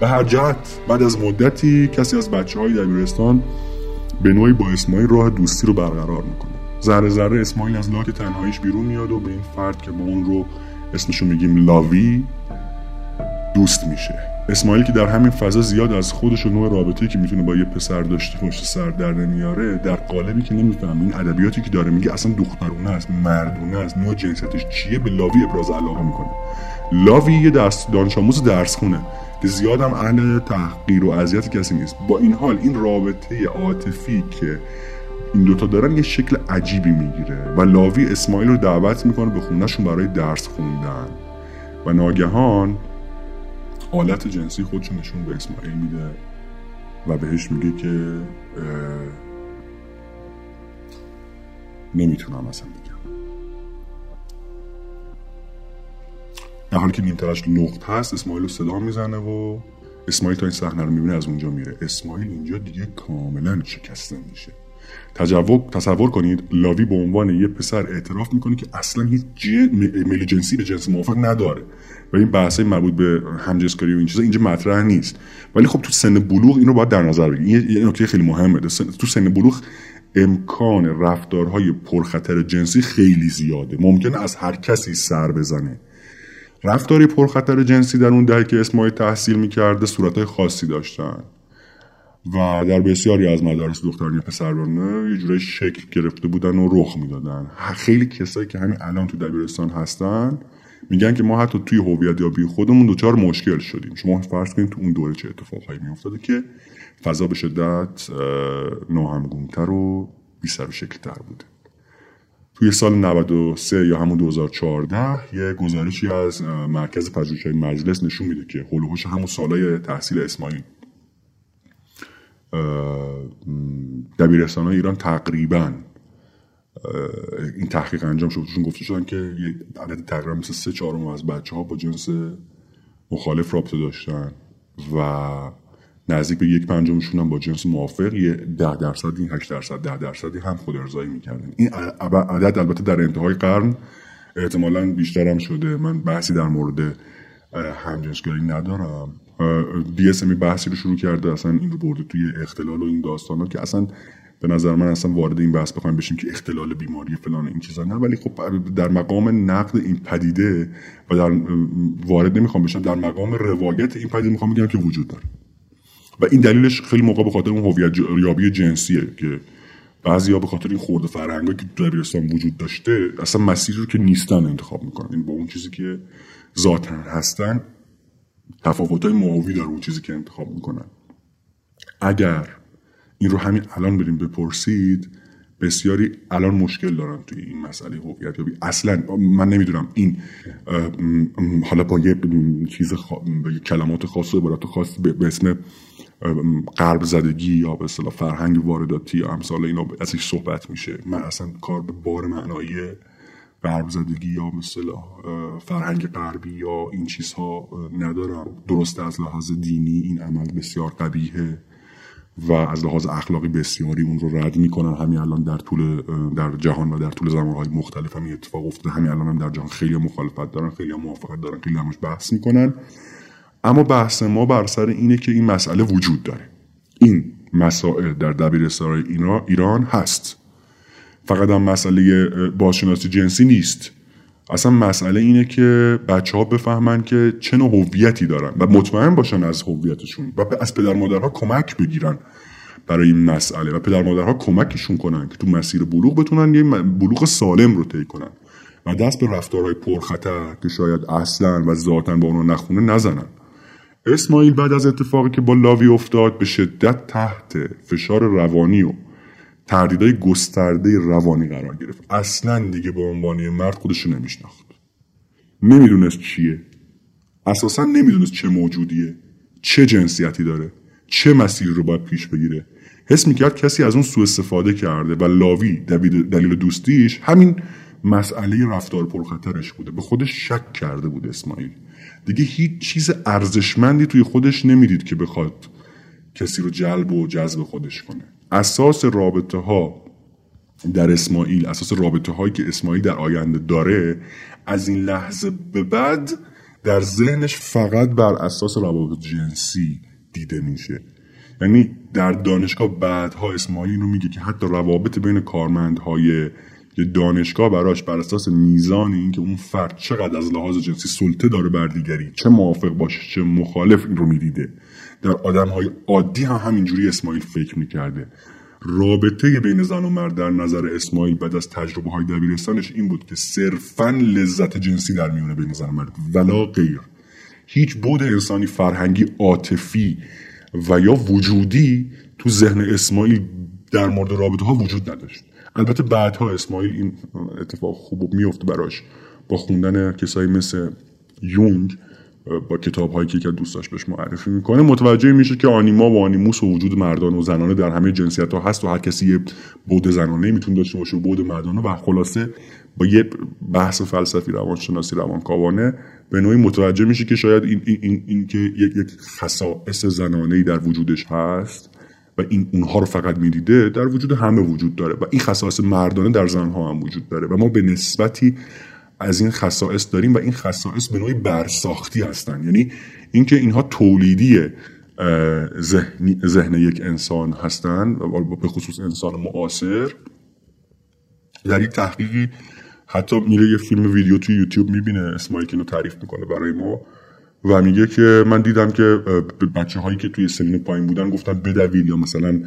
به هر جهت بعد از مدتی کسی از بچه های دبیرستان به نوعی با اسماعیل راه دوستی رو برقرار می‌کنه. ذره ذره اسماعیل از لاک تنهاییش بیرون میاد و به این فرد که ما اون رو اسمشو میگیم لاوی دوست میشه. اسماعیل که در همین فضا زیاد از خودش و نوع رابطه‌ای که می‌تونه با یه پسر داشته پشت سر در نمیاره در قالبی که نمیفهم این ادبیاتی که داره میگه اصلا دخترونه است مردونه است نوع جنسیتش چیه به لاوی ابراز علاقه می‌کنه. لاوی یه درس دانش آموز درس خونه که زیاد هم اهل تحقیر و اذیت کسی نیست. با این حال این رابطه عاطفی که این دوتا دارن یه شکل عجیبی می‌گیره و لاوی اسماعیل رو دعوت می‌کنه به خونهشون برای درس خوندن. و ناگهان حالت جنسی خودشو نشون به اسماعیل میده و بهش میگه که نمی‌تونم اصلا بگم. در حالی که نیمترش لخت هست اسماعیل رو صدا می‌زنه و اسماعیل تا این صحنه رو می‌بینه از اونجا میره. اسماعیل اینجا دیگه کاملا شکسته میشه. تصور کنید لاوی به عنوان یه پسر اعتراف می‌کنه که اصلا هیچ میل جنسی به جنس موافق نداره. و این بحث مربوط به همجنسکاری و این چیزا اینجا مطرح نیست. ولی خب تو سن بلوغ اینو باید در نظر بگیرید یه نکته خیلی مهمه. تو سن بلوغ امکان رفتارهای پرخطر جنسی خیلی زیاده. ممکنه از هر کسی سر بزنه. رفتاری پرخطر جنسی در اون دهه که اسمای تحصیل می‌کرده صورتهای خاصی داشتن. و در بسیاری از مدارس دخترانی پسرانه یه جورای شکل گرفته بودن و رخ می‌دادن. خیلی کسایی که همین الان تو دبیرستان هستن میگن که ما حتی توی هویت یابی خودمون دوچار مشکل شدیم. شما فرض کنید تو اون دوره چه اتفاقهایی میافتاده که فضا به شدت ناهمگونتر و بی سر و شکل تر بوده. توی سال 93 یا همون 2014 یه گزارشی از مرکز پژوهش‌های مجلس نشون میده که هولوهوش همون سالای تحصیل اسماعیل. دبیرستان های ایران تقریبا این تحقیق انجام شد. چون گفته شدن که یه عدد تقریبا مثل سه چهارم از بچه ها با جنس مخالف رابطه داشتن و نزدیک به یک پنجمشون هم با جنس موافق یه ده درصدی هشت درصد ده درصدی هم خود ارزایی می‌کردن. این عدد البته در انتهای قرن احتمالا بیشتر هم شده. من بحثی در مورد همجنسگری ندارم. اس بحثی رو شروع کرده اصلا این رو برده توی اختلال و این داستان ها که اصلا به نظر من اصلا وارد این بحث بخوایم بشیم که اختلال بیماری فلان این چیزا نه ولی خب در مقام نقد این پدیده و در وارد نمی‌خوام بشم در مقام روایت این پدیده می‌خوام بگم که وجود داره. و این دلیلش خیلی موقع به خاطر اون هویت یابی جنسیه که بعضی ها به خاطر این خورده فرهنگی که دبیرستان وجود داشته اصلا مسیری رو که نیستن انتخاب می‌کنن. این با اون چیزی که ذاتا هستن تفاوت های معاوی داره اون چیزی که انتخاب می‌کنن. اگر این رو همین الان بریم بپرسید بسیاری الان مشکل دارن توی این مسئله هویت یابی اصلا من نمی‌دونم این حالا با یه چیز با یه کلمات خاص و عبارات خاص به اسم قلب زدگی یا به اصطلاح فرهنگ وارداتی یا امثال اینا ازش صحبت میشه. من اصلا کار به بار معنایی قلب زدگی یا مثلا فرهنگ غربی یا این چیزها ندارم. درسته از لحاظ دینی این عمل بسیار قبیهه و از لحاظ اخلاقی بسیاری اون رو رد می‌کنن. همین الان در طول در جهان و در طول زمانهای مختلف همین اتفاق افتاده. همین الان هم در جهان خیلی مخالفت دارن خیلی موافقت دارن خیلی همش بحث می‌کنن. اما بحث ما بر سر اینه که این مسئله وجود داره. این مسائل در دبیرستان ایران هست. فقط هم مسئله بازشناسی جنسی نیست. اصلا مسئله اینه که بچه ها بفهمن که چه نوع هویتی دارن و مطمئن باشن از هویتشون و از پدر مادرها کمک بگیرن برای این مسئله و پدر مادرها کمکشون کنن که تو مسیر بلوغ بتونن یه بلوغ سالم رو طی کنن و دست به رفتارهای پرخطر که شاید اصلا و ذاتا با اونو نخونه نزنن. اسماعیل بعد از اتفاقی که با لاوی افتاد به شدت تحت فشار روانی و تردیدهای گسترده روانی قرار گرفت. اصلا دیگه به عنوان مرد خودش نمیشناخت. نمی‌دونست چیه. اساسا نمی‌دونست چه موجودیه چه جنسیتی داره چه مسیر رو باید پیش بگیره. حس می‌کرد کسی از اون سوء استفاده کرده و لاوی دلیل دوستیش همین مسئله رفتار پرخطرش بوده. به خودش شک کرده بود اسماعیل. دیگه هیچ چیز ارزشمندی توی خودش نمی‌دید که بخواد کسی رو جلب و جذب خودش کنه. اساس رابطه ها در اسماعیل اساس رابطه هایی که اسماعیل در آینده داره از این لحظه به بعد در ذهنش فقط بر اساس روابط جنسی دیده میشه. یعنی در دانشگاه بعدها اسماعیل رو میگه که حتی روابط بین کارمندهای یه دانشگاه براش بر اساس میزان اینکه اون فرد چقدر از لحاظ جنسی سلطه داره بر دیگری چه موافق باشه چه مخالف این رو می‌دیده. در آدم های عادی هم همینجوری اسماعیل فکر می‌کرده. رابطه بین زن و مرد در نظر اسماعیل بعد از تجربه های دبیرستانش این بود که صرفا لذت جنسی در میونه بین زن و مرد ولا غیر. هیچ بود انسانی فرهنگی عاطفی و یا وجودی تو ذهن اسماعیل در مورد رابطه ها وجود نداشت. البته بعدها اسماعیل این اتفاق خوب میفته براش با خوندن کسایی مثل یونگ با کتاب هایی که دوستاش بهش معرفی می‌کنه متوجه میشه که آنیما و آنیموس و وجود مردان و زنانه در همه جنسیت ها هست و هر کسی یه بود زنانه می‌تونه داشته باشه و بود مردانه و خلاصه با یه بحث فلسفی روانشناسی روانکاوانه به نوعی متوجه میشه که شاید این, این, این, که یک, یک خصائص زنانه در وجودش هست و این اونها رو فقط می‌دیده در وجود همه وجود داره و این خصائص مردانه در زنها هم وجود داره و ما به نسبتی از این خصائص داریم و این خصائص به نوعی برساختی هستن. یعنی اینکه اینها تولیدی ذهن, یک انسان هستن به خصوص انسان معاصر در یک تحقیقی حتی میره یه فیلم ویدیو توی یوتیوب می‌بینه اسماعیل که اینو تعریف می‌کنه برای ما و میگه که من دیدم که بچه هایی که توی سنین پایین بودن گفتن بدوید یا مثلا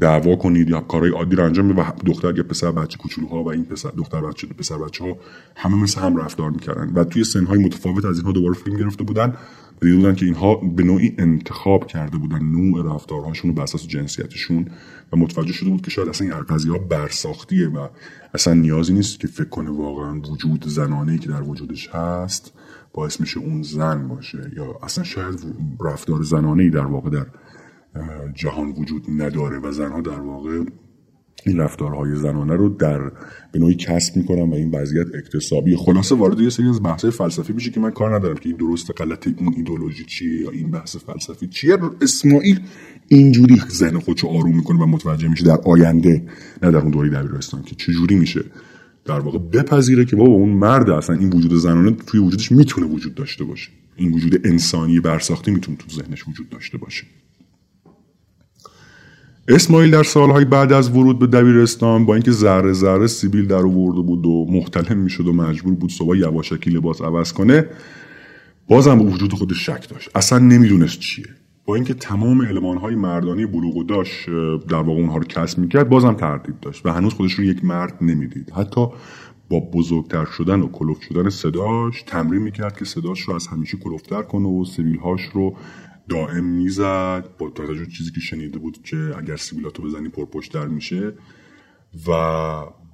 دعوا کنید یا کارهای عادی رو انجام و دختر یا پسر بچه کوچولوها و این پسر دختر بچه پسر بچه ها همه مثل هم رفتار می‌کردن. و توی سنهای متفاوت از اینها دوباره فیلم گرفته بودن و دیده بودن که اینها به نوعی انتخاب کرده بودن نوع رفتارهاشون رو به اساس جنسیتشون و متوجه شده بود که شاید اصلا این قضیه ها برساختیه و اصلا نیازی نیست که فکر کنه واقعا وجود زنانه که در وجودش هست باعث میشه اون زن باشه یا اصلا شاید رفتار زنانه ای در واقع در جهان وجود نداره و زنها در واقع این رفتارهای زنانه رو در به نوعی کسب می‌کنن و این وضعیت اکتسابی. خلاصه وارد یه سری از بحث فلسفی میشه که من کار ندارم که این درست غلط اون ایدولوژی چیه یا این بحث فلسفی چیه. اسماعیل اینجوری ذهن خودشو آروم می‌کنه و متوجه میشه در آینده نه در اون دوره دبیرستان که چجوری میشه در واقع بپذیره که بابا اون مرد اصلا این وجود زنانه توی وجودش می‌تونه وجود داشته باشه. این وجود انسانی برساخته می‌تونه تو ذهنش وجود داشته باشه. اسماعیل در سالهای بعد از ورود به دبیرستان با اینکه ذره ذره سیبیل در آورده بود و محتلم می‌شد و مجبور بود صبح یواشکی لباس عوض کنه بازم به وجود خودش شک داشت. اصلا نمی‌دونست چیه. با اینکه تمام های مردانی بلوغ داشت در واقع اونها رو کسب می‌کرد بازم تردید داشت و هنوز خودش رو یک مرد نمی‌دید. حتی با بزرگتر شدن و کلوف شدن صداش تمرین می‌کرد که صداش رو از همیشه کلوفتر کنه و سبیلهاش رو دائم می‌زد. با توجه چیزی که شنیده بود که اگر سیبیلاتو بزنی پرپشتر میشه. و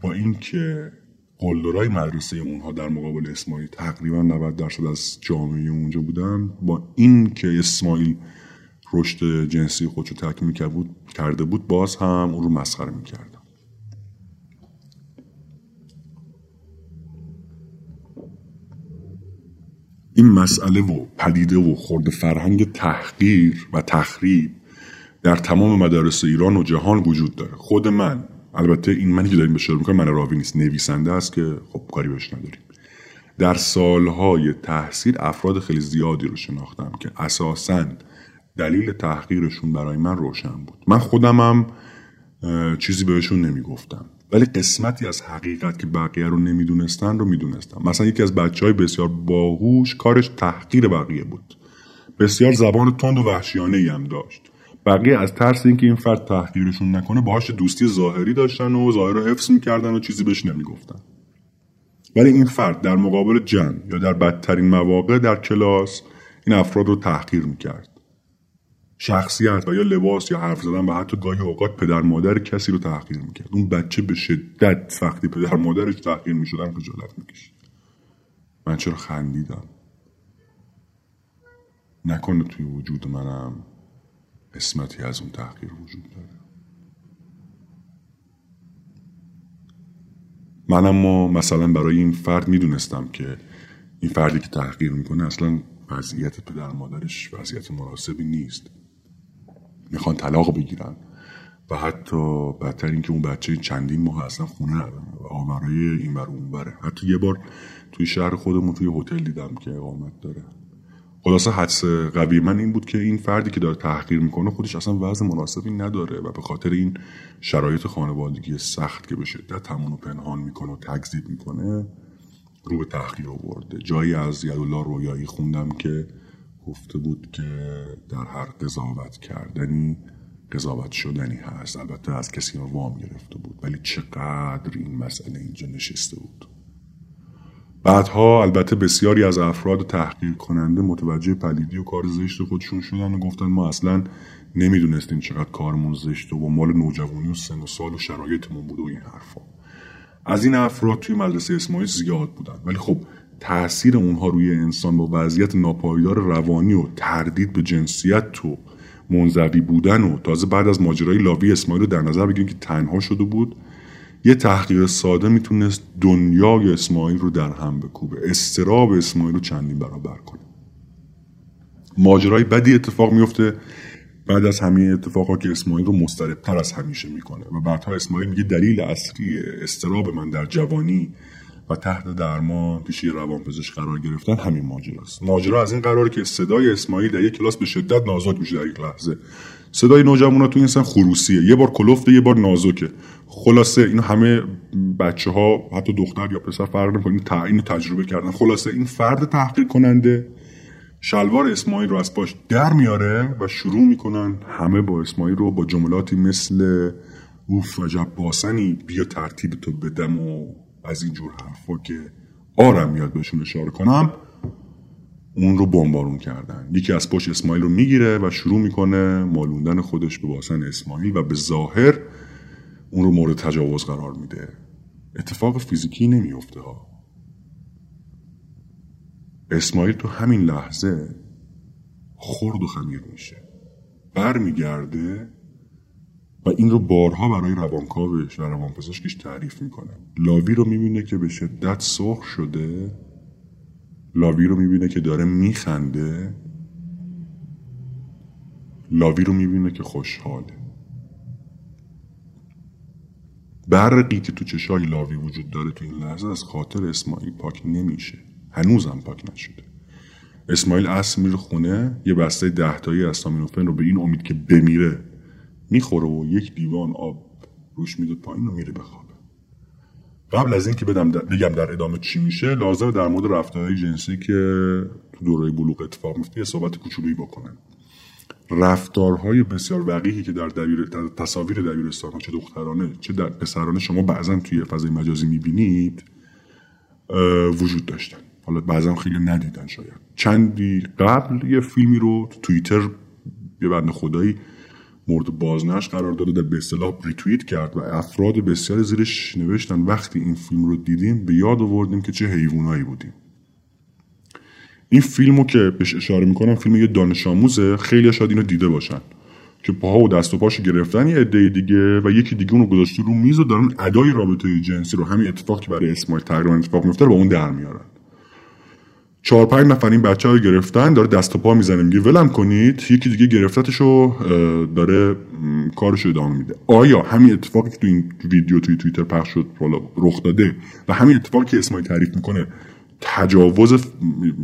با اینکه قلدرای مدرسه اونها در مقابل اسماعیل تقریبا 90 درصد از جامعه اونجا بودن با این که اسماعیل رشد جنسی خودشو تکمیل کرده بود باز هم اون رو مسخره می‌کردن این مسئله و پدیده و خورد فرهنگ تحقیر و تخریب در تمام مدارس ایران و جهان وجود داره. خود من البته این منی که داریم بشار می‌کنم من راوی نیست نویسنده است که خب کاری بهش نداریم. در سالهای تحصیل افراد خیلی زیادی رو شناختم که اساسا دلیل تحقیرشون برای من روشن بود. من خودمم چیزی بهشون نمی‌گفتم. ولی قسمتی از حقیقت که بقیه رو نمی‌دونستن رو می‌دونستم مثلا یکی از بچه های بسیار باهوش کارش تحقیر بقیه بود. بسیار زبان تند و وحشیانه ای هم داشت. بقیه از ترس اینکه این فرد تحقیرشون نکنه باهاش دوستی ظاهری داشتن و ظاهر رو حفظ می‌کردن و چیزی بهش نمی‌گفتن. ولی این فرد در مقابل جمع یا در بدترین مواقع در کلاس این افراد رو تحقیر می‌کرد. شخصیت و یا لباس یا حرف زدن و حتی گاهی اوقات پدر مادر کسی رو تحقیر می‌کرد. اون بچه به شدت وقتی پدر مادرش تحقیر می‌شدن خجالت می‌کشید. من چرا خندیدم؟ نکنه توی وجود منم قسمتی از اون تحقیر وجود داره. من اما مثلا برای این فرد می‌دونستم که این فردی که تحقیر می‌کنه اصلا وضعیت پدر مادرش وضعیت مناسبی نیست. می‌خوان طلاق بگیرن. و حتی بدتر اینکه اون بچه چندین ماه اصلا خونه آورای این بر اون بره حتی یه بار توی شهر خودمون توی هتل دیدم که اقامت داره. خلاصه حدس قوی من این بود که این فردی که داره تحقیر می‌کنه خودش اصلا وضع مناسبی نداره و به خاطر این شرایط خانوادگی سخت که به شدت همونو پنهان می‌کنه و تکذیب می‌کنه رو به تحقیر آورده. جایی از یدالله رویایی خوندم که گفته بود که در هر قضاوت کردنی قضاوت شدنی هست. البته از کسی رو وام گرفته بود. ولی چقدر این مسئله اینجا نشسته بود. بعدها البته بسیاری از افراد تحقیر کننده متوجه پلیدی و کار زشت خودشون شدن و گفتن ما اصلا نمی‌دونستیم چقدر کارمون زشت و مال نوجوانی و سن و سال و شرایطمون بود و این حرفا. از این افراد توی مدرسه اسماعیل زیاد بودن. ولی خب تاثیر اونها روی انسان با وضعیت ناپایدار روانی و تردید به جنسیت و منزوی بودن و تازه بعد از ماجرای لاوی اسماعیل رو در نظر بگیریم که تنها شده بود یه تحقیق ساده می‌تونست دنیای اسماعیل رو در هم بکوبه استراب اسماعیل رو چندین برابر کنه. ماجرای بدی اتفاق میفته بعد از همه اتفاقا که اسماعیل رو مستربتر از همیشه می‌کنه و بعدها اسماعیل میگه دلیل اصلی استراب من در جوانی و تحت درمان پیش روانپزشک قرار گرفتن همین ماجراست ماجرا از این قراره که صدای اسماعیل در یک کلاس به شدت نازک میشه در یک لحظه. صدای نوجوانا تو انسان خروسیه. یه بار کلفته یه بار نازکه. خلاصه این همه بچه ها حتی دختر یا پسر فرق نمی‌کنه. این تجربه کردن. خلاصه این فرد تحقیق کننده شلوار اسماعیل رو از پاش در میاره و شروع می‌کنن همه با اسماعیل رو با جملاتی مثل اوف و باسنی بیا ترتیب تو بدم و از این جور حرفا که آرم میاد بهشون اشاره کنم اون رو بمبارون کردن. یکی از پشت اسماعیل رو می‌گیره و شروع می‌کنه مالوندن خودش به باسن اسماعیل و به ظاهر اون رو مورد تجاوز قرار میده. اتفاق فیزیکی نمیفته ها. اسماعیل تو همین لحظه خرد و خمیر میشه. برمیگرده و این رو بارها برای روانکاوش و روانپزشکش تعریف می‌کنه. لاوی رو می‌بینه که به شدت سرخ شده. لاوی رو می‌بینه که داره میخنده. لاوی رو می‌بینه که خوشحاله. برقی که تو چشای لاوی وجود داره تو این لحظه از خاطر اسماعیل پاک نمیشه. هنوزم پاک نشده. اسماعیل اصل میره خونه یه بسته دهتایی استامینوفن رو به این امید که بمیره می‌خوره و یک دیوان آب روش میده پایین و میره بخوابه قبل از اینکه بدم بگم در ادامه چی میشه لازم در مورد رفتارهای جنسی که تو دوره بلوغ اتفاق میفته یه صحبت کوچولویی بکنن رفتارهای بسیار وقیحی که در دبیر تصاویر دبیرستان چه دخترانه چه در پسرانه شما بعضا توی فضای مجازی می‌بینید وجود داشتن. حالا بعضا خیلی ندیدن شاید. چندی قبل یه فیلمی رو تو توییتر یه بند خدایی مورد بازنش قرار داده به اصطلاح ریتویت کرد و افراد بسیار زیرش نوشتن. وقتی این فیلم رو دیدیم به یاد آوردیم که چه حیوانایی بودیم. این فیلم رو که بهش اشاره می‌کنم فیلم یه دانش آموزه. خیلی شاید اینو دیده باشن. که پاها و دست و پاشو گرفتن یه عده دیگه و یکی دیگه اونو گذاشته رو میز و دارن ادای رابطه جنسی رو همین اتفاقی برای اسماعیل تقریبا اتفاق میفته با اون در میارن. چهار پنج نفر این بچه ها گرفتن داره دست و پا می‌زنه میگه ولم کنید یکی دیگه گرفتتش رو داره کارش ادامه میده. آیا همین اتفاقی که تو این ویدیو توی توییتر پخش شد رخ داده و همین اتفاقی که اسماعیل تعریف می‌کنه تجاوز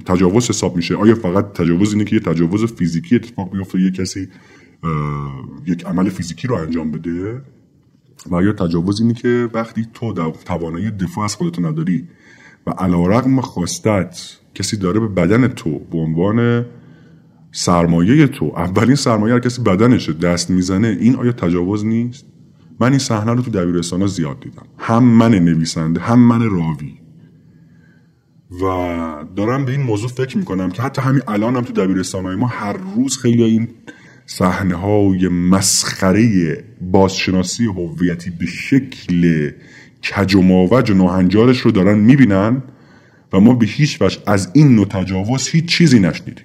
تجاوز حساب میشه آیا فقط تجاوز اینه که یه تجاوز فیزیکی اتفاق بیفته یه کسی یک عمل فیزیکی رو انجام بده؟ و یا تجاوز اینه که وقتی تو توانایی دفاع از خودتو نداری و علا خواستت کسی داره به بدن تو به عنوان سرمایه تو اولین سرمایه هر کسی بدنشه دست می‌زنه این آیا تجاوز نیست؟ من این صحنه رو تو دبیرستان زیاد دیدم. هم من نویسنده هم من راوی. و دارم به این موضوع فکر می‌کنم که حتی همین الان هم تو دبیرستان های ما هر روز خیلی این صحنه های مسخره بازشناسی هویتی به شکل کج و ماوج و ناهنجارش رو دارن می‌بینن. و ما به هیچ وجه از این نوع تجاوز هیچ چیزی نشنیدیم.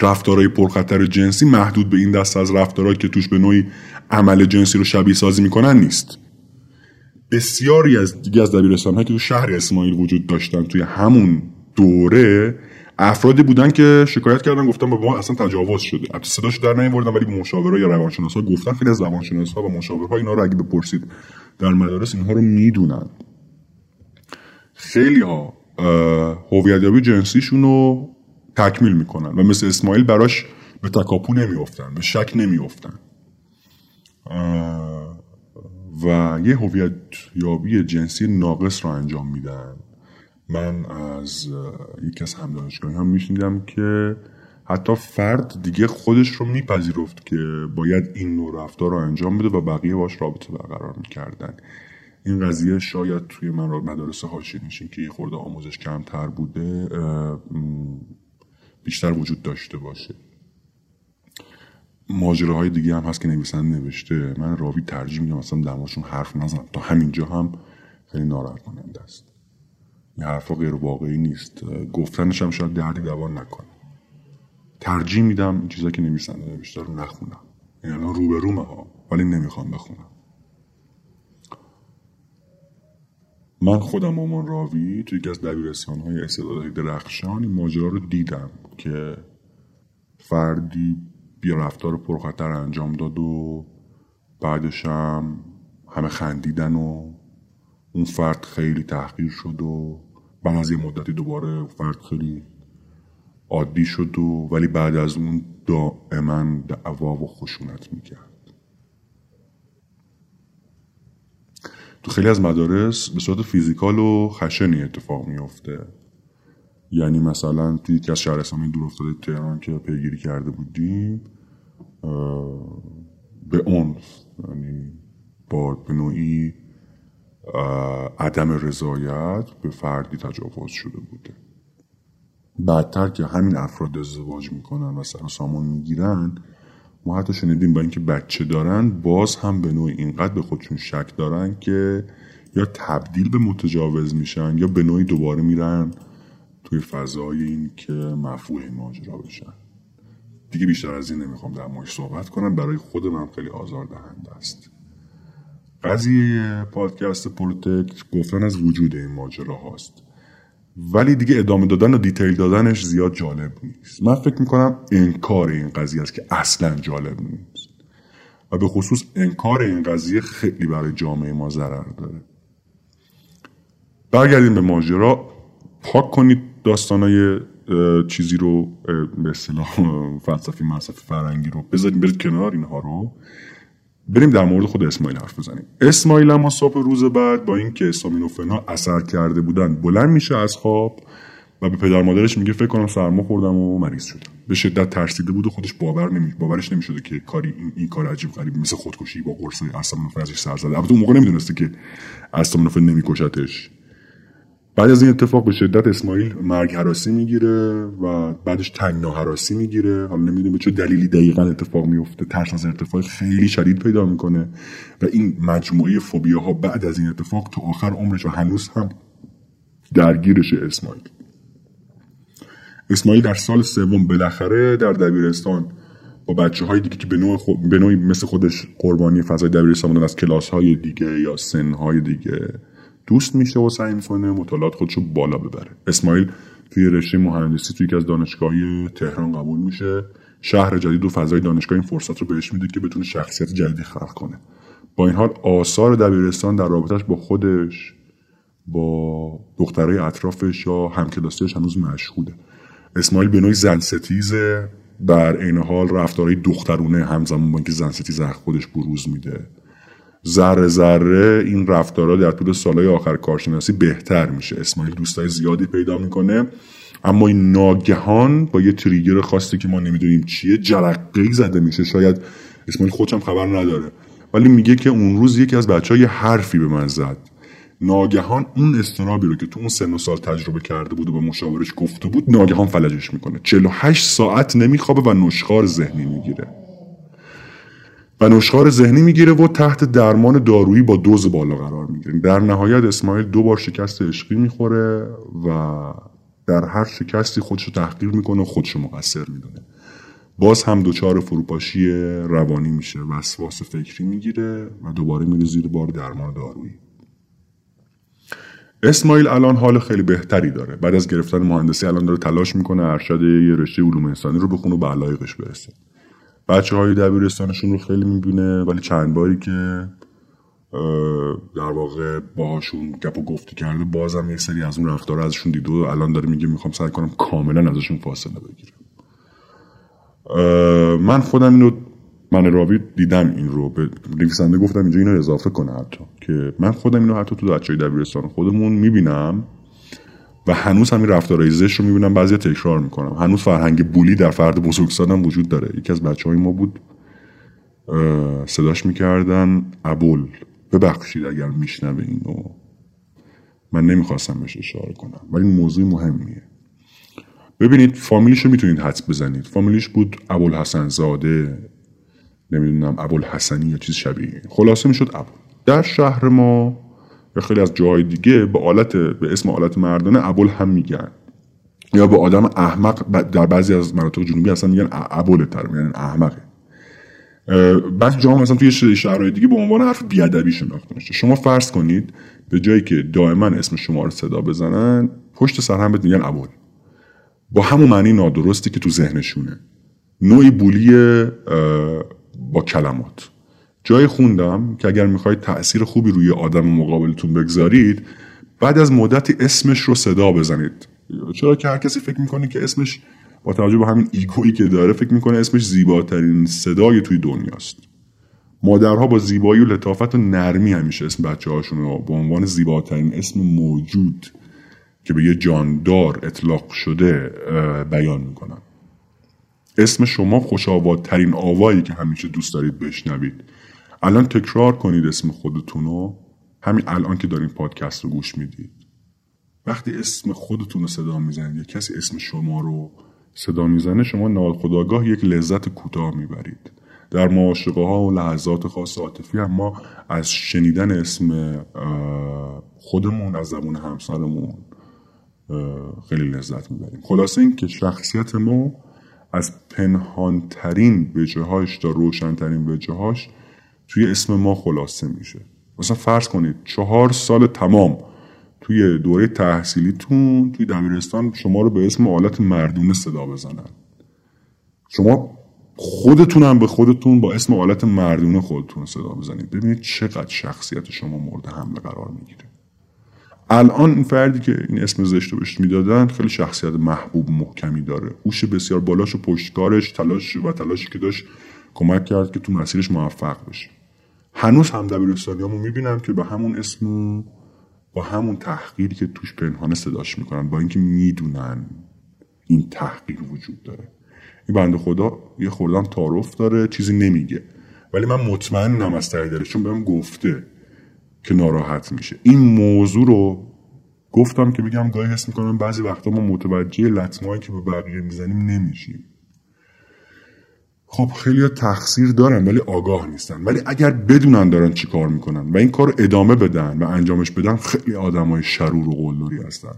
رفتارهای پرخطر جنسی محدود به این دست از رفتارهایی که توش به نوعی عمل جنسی رو شبیه سازی می‌کنن نیست. بسیاری از دیگه از دبیرستان که تو شهر اسماعیل وجود داشتن توی همون دوره افرادی بودن که شکایت کردن گفتن ما اصلا تجاوز شده. البته صداش در نمیوردن ولی مشاوره یا روانشناسا گفتن. خیلی از روانشناسا و مشاورها اینا رو اگه بپرسید در مدارس اینها رو می‌دونن. خیلی ها هویتیابی جنسیشون رو تکمیل می‌کنن و مثل اسماعیل براش به تکاپو نمیافتن به شک نمیافتن. و یه هویت یابی جنسی ناقص رو انجام میدن. من از یکی از همدانشگاهی هم میشنیدم که حتی فرد دیگه خودش رو میپذیرفت که باید این نوع رفتار رو انجام بده و بقیه باش رابطه برقرار می‌کردن. این قضیه شاید توی من مدارس حاشیه نشین که یه خورده آموزش کمتر بوده بیشتر وجود داشته باشه. های دیگه هم هست که نویسنده نوشته. من راوی ترجیح میدم اصلا درماشون حرف نزنم. تا همینجا هم خیلی ناراحت کننده است. این حرفا غیر واقعی نیست. گفتنش هم شاید دردی دوان نکنه. ترجیح میدم این چیزا که نویسنده نوشته رو نخونم. این الان روبرومه ها ولی نمی‌خوام بخونم. من خودم امان راوی توی یکی از دبیرستان های استعدادهای درخشان این ماجرا رو دیدم که فردی بیا رفتار پرخطر انجام داد و بعدش هم همه خندیدن و اون فرد خیلی تحقیر شد و بعد از یه مدتی دوباره فرد خیلی عادی شد و ولی بعد از اون دائما دعوا و خشونت می‌کرد. تو خیلی از مدارس به صورت فیزیکال و خشنی اتفاق میفته یعنی مثلا توی یکی از شهرستان دور افتاده تهران که پیگیری کرده بودیم به عنف یعنی با به نوعی عدم رضایت به فردی تجاوز شده بوده. بعدتر که همین افراد ازدواج می‌کنن و سر سامان می‌گیرن ما حتی شنیدیم با اینکه بچه دارن باز هم به نوعی اینقدر به خودشون شک دارن که یا تبدیل به متجاوز میشن یا به نوعی دوباره میرن توی فضای این که مفعول ماجرا بشن. دیگه بیشتر از این نمی‌خوام در موردش صحبت کنم. برای خود من خیلی آزار دهنده است. قضیه پادکست پروتکت گفتن از وجود این ماجرا هاست ولی دیگه ادامه دادن و دیتیل دادنش زیاد جالب نیست. من فکر می‌کنم انکار این قضیه است که اصلا جالب نیست. و به خصوص انکار این قضیه خیلی برای جامعه ما ضرر داره. برگردیم به ماجرا. پاک کنید داستانای چیزی رو به اصطلاح [laughs] فلسفی مصرفی فرنگی رو. بذاریم برید کنار اینها رو. بریم در مورد خود اسماعیل حرف بزنیم. اسماعیل اما صبح روز بعد با اینکه اسامینوفن ها اثر کرده بودن بلند میشه از خواب و به پدر مادرش میگه فکر کنم سرما خوردم و مریض شدم. به شدت ترسیده بود و خودش باور نمی باورش نمی‌شده که کاری این, این کار عجیب غریب مثل خودکشی با قرص استامینوفن ازش سر زده. البته اون موقع نمی‌دونسته که استامینوفن نمیکشتش. بعد از این اتفاق به شدت اسماعیل مرگ حراسی می‌گیره و بعدش تنگنا حراسی می‌گیره. حالا نمی‌دونم به چه دلیلی دقیقا اتفاق میفته ترس از ارتفاع خیلی شدید پیدا می‌کنه و این مجموعه فوبیا ها بعد از این اتفاق تو آخر عمرش و هنوز هم درگیرش اسماعیل. اسماعیل در سال سوم بالاخره در دبیرستان با بچه های دیگه که به نوع, به نوعی مثل خودش قربانی فضای دبیرستان از کلاس های دیگه یا سن های دیگه دوست میشه و سعی می‌کنه مطالعات خودشو بالا ببره. اسماعیل توی رشته مهندسی توی یکی از دانشگاهی تهران قبول میشه. شهر جدید و فضای دانشگاه این فرصت رو بهش میده که بتونه شخصیت جدیدی خلق کنه. با این حال آثار دبیرستان در رابطش با خودش با دخترای اطرافش یا همکلاسیش هنوز مشهوده. اسماعیل به نوعی زن ستیزه در عین حال رفتارهای دخترونه همزمان با اینکه زن ستیز خودش بروز میده. ذره ذره این رفتارها در طول سالهای آخر کارشناسی بهتر میشه. اسماعیل دوستای زیادی پیدا می‌کنه. اما این ناگهان با یه تریگر خاصی که ما نمی‌دونیم چیه جرقه زده میشه. شاید اسماعیل خودشم خبر نداره. ولی میگه که اون روز یکی از بچه های حرفی به من زد. ناگهان اون استرابی رو که تو اون سن و سال تجربه کرده بود و به مشاورش گفته بود ناگهان فلجش می‌کنه. 48 ساعت نمیخوابه و نشخار ذهنی می‌گیره. و نشخار ذهنی می‌گیره و تحت درمان دارویی با دوز بالا قرار می‌گیره. در نهایت اسماعیل دو بار شکست عشقی می‌خوره و در هر شکستی خودشو تحقیر می‌کنه و خودشو مقصر می‌دونه. باز هم دچار فروپاشی روانی میشه وسواس فکری می‌گیره و دوباره میره زیر بار درمان دارویی. اسماعیل الان حال خیلی بهتری داره. بعد از گرفتن مهندسی الان داره تلاش می‌کنه ارشد یه رشته علوم انسانی رو بخونه و به علایقش برسه. بچه های دبیرستانشون رو خیلی می‌بینه ولی چند باری که در واقع باهاشون گپ و گفتی کرده بازم یه سری از اون رفتار ازشون دیده و الان داره میگه می‌خوام سعی کنم کاملا ازشون فاصله بگیرم. من خودم اینو من راوی دیدم این رو به نویسنده گفتم اینجا اینو اضافه کنه حتی که من خودم اینو حتی تو بچه دبیرستان خودمون می‌بینم. و هنوز همین رفتارهای زشت رو می‌بینم بعضی تکرار می‌کنم. هنوز فرهنگ بولی در فرد بزرگسالم وجود داره. یکی از بچه های ما بود صداش می‌کردن ابول. ببخشید اگر میشنوه اینو من نمی‌خواستم بهش اشاره کنم ولی موضوع مهمیه. ببینید فامیلیش رو می‌تونید حدس بزنید. فامیلیش بود ابوالحسن زاده نمی‌دونم ابوالحسنی یا چیز شبیه خلاصه می‌شد ابول. در شهر ما یا خیلی از جای دیگه به آلت به اسم آلت مردانه ابول هم میگن. یا به آدم احمق در بعضی از مناطق جنوبی هستن میگن ابول تر یعنی احمقه. بعضی جاها مثلا توی شهرهای دیگه به عنوان حرف بیادبی شناخته میشه. شما فرض کنید به جایی که دائما اسم شما رو صدا بزنن پشت سر هم میگن ابول با همون معنی نادرستی که تو ذهنشونه. نوعی بولی با کلمات. جای خوندم که اگر می‌خواید تاثیر خوبی روی آدم مقابلتون بگذارید بعد از مدتی اسمش رو صدا بزنید. چرا که هر کسی فکر می‌کنه که اسمش با توجه به همین ایگویی که داره فکر می‌کنه اسمش زیباترین صدای توی دنیاست. مادرها با زیبایی و لطافت و نرمی همیشه اسم بچه هاشون رو به عنوان زیباترین اسم موجود که به یه جاندار اطلاق شده بیان می‌کنن. اسم شما خوشآوادترین آوایی که همیشه دوست دارید بشنوید. الان تکرار کنید اسم خودتون رو همین الان که دارین پادکست رو گوش می‌دید. وقتی اسم خودتون رو صدا می‌زنید یا کسی اسم شما رو صدا می‌زنه شما ناخداگاه یک لذت کوتاه می‌برید. در معاشقه ها و لحظات خاص عاطفی هم ما از شنیدن اسم خودمون از زبون همسرمون خیلی لذت می‌بریم. خلاصه این که شخصیت ما از پنهانترین وجههاش تا روشنترین وجههاش توی اسم ما خلاصه میشه. مثلا فرض کنید چهار سال تمام توی دوره تحصیلیتون توی دبیرستان شما رو به اسم آلت مردونه صدا بزنن. شما خودتون هم به خودتون با اسم آلت مردونه خودتون صدا بزنید. ببینید چقدر شخصیت شما مورد حمله قرار می‌گیره. الان این فردی که این اسم زشت رو بهش می‌دادن خیلی شخصیت محبوب محکمی داره. هوش بسیار بالاش و پشتکارش تلاش و تلاشی که داشت کمک کرد که تو مسیرش موفق بشه هنوز هم دبیرستانیامو می‌بینم که به همون اسم با همون تحقیری که توش پنهانه صداش می‌کنن با اینکه می‌دونن این تحقیر وجود داره. این بنده خدا یه خوردم تعارف داره چیزی نمیگه. ولی من مطمئنم از داره چون بهم گفته که ناراحت میشه. این موضوع رو گفتم که بگم گاهی حس می‌کنم بعضی وقتا ما متوجه لطمایی که به بقیه می‌زنیم نمیشیم. خب خیلی تقصیر دارن ولی آگاه نیستن. ولی اگر بدونن دارن چی کار می‌کنن و این کار ادامه بدن و انجامش بدن خیلی آدم های شرور و قلدری هستن.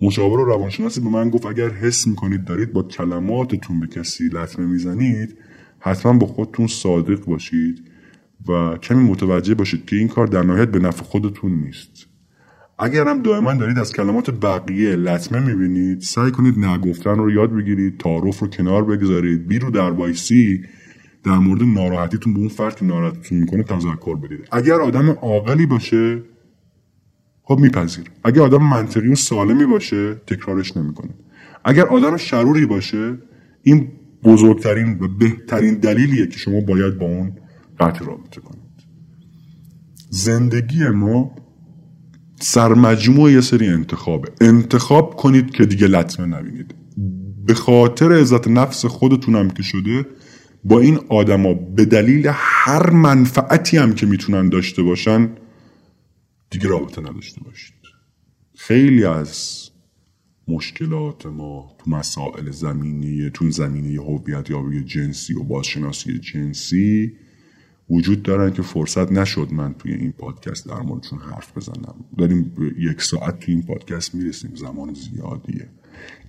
مشاور و روانشناسی به من گفت اگر حس می‌کنید دارید با کلماتتون به کسی لطمه می‌زنید حتما با خودتون صادق باشید و کمی متوجه باشید که این کار در نهایت به نفع خودتون نیست. اگر هم دائما دارید از کلمات بقیه لطمه می‌بینید سعی کنید نگفتن رو یاد بگیرید تعارف رو کنار بگذارید بیرو در وایسی در مورد ناراحتیتون به اون فرد که ناراحتتون می‌کنه تذکر بدید. اگر آدم عاقلی باشه خب میپذیر اگر آدم منطقی و سالمی باشه تکرارش نمی‌کنه. اگر آدم شروری باشه این بزرگترین و بهترین دلیلیه که شما باید با اون قطع رابطه کنید. زندگی ما سرمجموع یه سری انتخابه. انتخاب کنید که دیگه لطمه نبینید. به خاطر عزت نفس خودتونم که شده با این آدما به دلیل هر منفعتی هم که می‌تونن داشته باشن دیگه رابطه نداشته باشید. خیلی از مشکلات ما تو مسائل زمینی تو زمینه هویت یابی جنسی و بازشناسی جنسی وجود دارن که فرصت نشد من توی این پادکست در موردشون حرف بزنم. داریم یک ساعت توی این پادکست می‌رسیم. زمان زیادیه.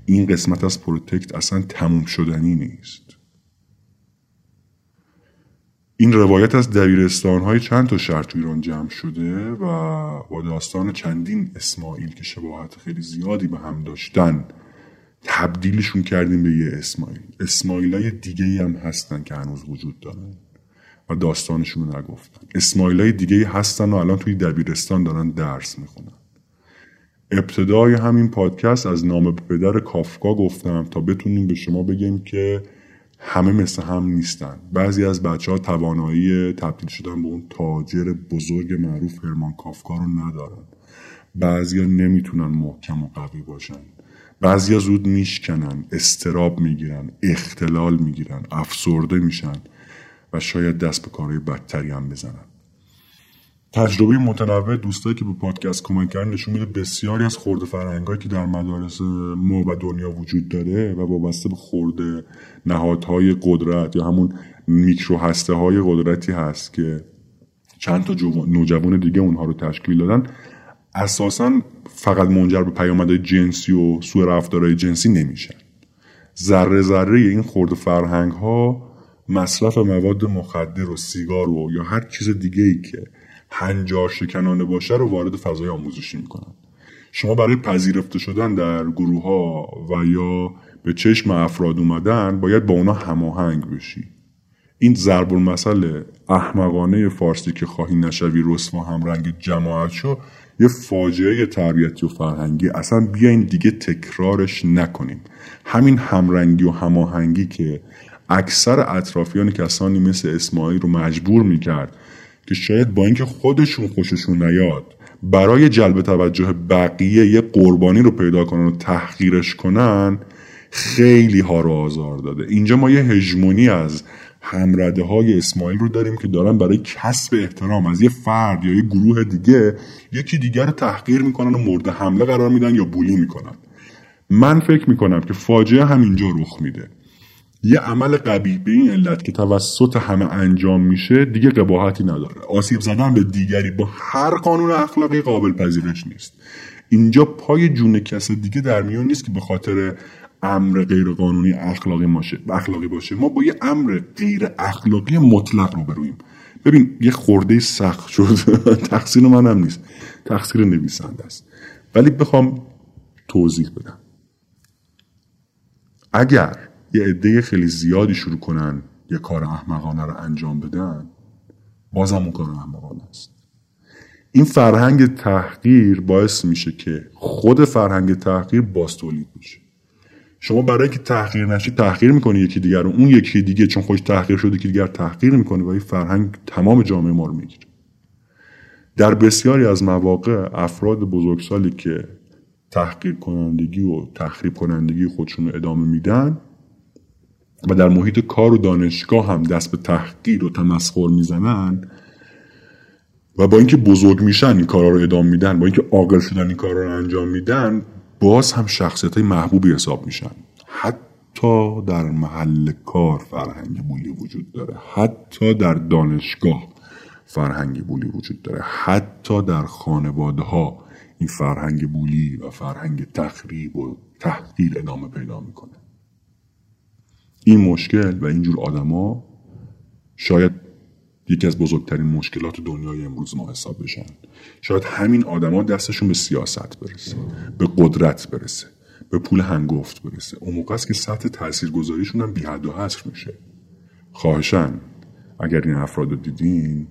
این قسمت از پروتکت اصلا تموم شدنی نیست. این روایت از دبیرستان های چند تا شهر تو ایران جمع شده و با داستان چندین اسماعیل که شباهت خیلی زیادی به هم داشتن تبدیلشون کردیم به یه اسماعیل. اسماعیل های دیگه هم هستن که هنوز وجود دارن. و داستانشون رو نگفتن. اسماعیل های دیگه هستن و الان توی دبیرستان دارن درس می‌خونن. ابتدای همین پادکست از نام پدر کافکا گفتم تا بتونیم به شما بگیم که همه مثل هم نیستن. بعضی از بچه ها توانایی تبدیل شدن به اون تاجر بزرگ معروف هرمان کافکا رو ندارن. بعضی ها نمی‌تونن محکم و قوی باشن. بعضی ها زود میشکنن استراب می‌گیرن اختلال می‌گیرن افسرده میشن. و شاید دست به کارهای بدتری هم بزنن. تجربه متنوع دوستایی که به پادکست کمک کردن نشون میده بسیاری از خورده فرهنگایی که در مدارس ما و دنیا وجود داره و وابسته به خورده نهادهای قدرت یا همون میکرو هسته های قدرتی هست که چند تا نوجوان دیگه اونها رو تشکیل دادن. اساسا فقط منجر به پیامدهای جنسی و سوء رفتارهای جنسی نمیشن. ذره ذره این خورده فرهنگ ها مصرف مواد مخدر و سیگار و یا هر چیز دیگه ای که هنجار شکنانه باشه رو وارد فضای آموزشی می‌کنن. شما برای پذیرفته شدن در گروه ها و یا به چشم افراد اومدن باید با اونا هماهنگ بشی. این ضرب المثل احمقانه فارسی که خواهی نشوی رسوا همرنگ جماعت شو یه فاجعه تربیتی و فرهنگی. اصلا بیاین دیگه تکرارش نکنیم همین همرنگی و هماهنگی که اکثر اطرافیان کسانی مثل اسماعیل رو مجبور می‌کرد که شاید با اینکه خودشون خوششون نیاد برای جلب توجه بقیه یه قربانی رو پیدا کنن و تحقیرش کنن خیلی ها رو آزار داده. اینجا ما یه هژمونی از همرده های اسماعیل رو داریم که دارن برای کسب احترام از یه فرد یا یه گروه دیگه یکی دیگر رو تحقیر می‌کنن و مورد حمله قرار میدن یا بولی می‌کنن. من فکر می‌کنم که فاجعه همینجا رخ میده. یه عمل قبیح به این علت که توسط همه انجام میشه دیگه قباحتی نداره. آسیب زدن به دیگری با هر قانون اخلاقی قابل پذیرش نیست. اینجا پای جون کس دیگه در میون نیست که به خاطر امر غیر قانونی اخلاقی باشه اخلاقی باشه. ما با یه امر غیر اخلاقی مطلق رو برویم ببین یه خورده سخت شد. [laughs] تقصیر منم نیست. تقصیر نویسنده است. ولی بخوام توضیح بدم. اگر یه عده خیلی زیادی شروع کنن یه کار احمقانه رو انجام بدن بازم اون کار احمقانه است. این فرهنگ تحقیر باعث میشه که خود فرهنگ تحقیر باز تولید میشه. شما برای که تحقیر نشی تحقیر می‌کنی یکی دیگر رو اون یکی دیگه چون خوش تحقیر شده که دیگر تحقیر می‌کنه و این فرهنگ تمام جامعه ما رو می‌گیره. در بسیاری از مواقع افراد بزرگسالی که تحقیر کنندگی و تخریب کنندگی خودشون رو ادامه میدن و در محیط کار و دانشگاه هم دست به تحقیر و تمسخر می‌زنن و با اینکه بزرگ میشن این کارا رو ادامه میدن با اینکه عاقل شدن این کارا رو انجام میدن باز هم شخصیت های محبوبی حساب میشن. حتی در محل کار فرهنگ بولی وجود داره. حتی در دانشگاه فرهنگ بولی وجود داره. حتی در خانواده ها این فرهنگ بولی و فرهنگ تخریب و تحقیر ادامه پیدا می‌کنه. این مشکل و اینجور آدما شاید یکی از بزرگترین مشکلات دنیای امروز ما حساب بشن. شاید همین آدما دستشون به سیاست برسه به قدرت برسه به پول هنگفت برسه. اون موقع است که سطح تاثیرگذاریشون هم بیحد و حصر میشه. خواهشن اگر این افراد رو دیدین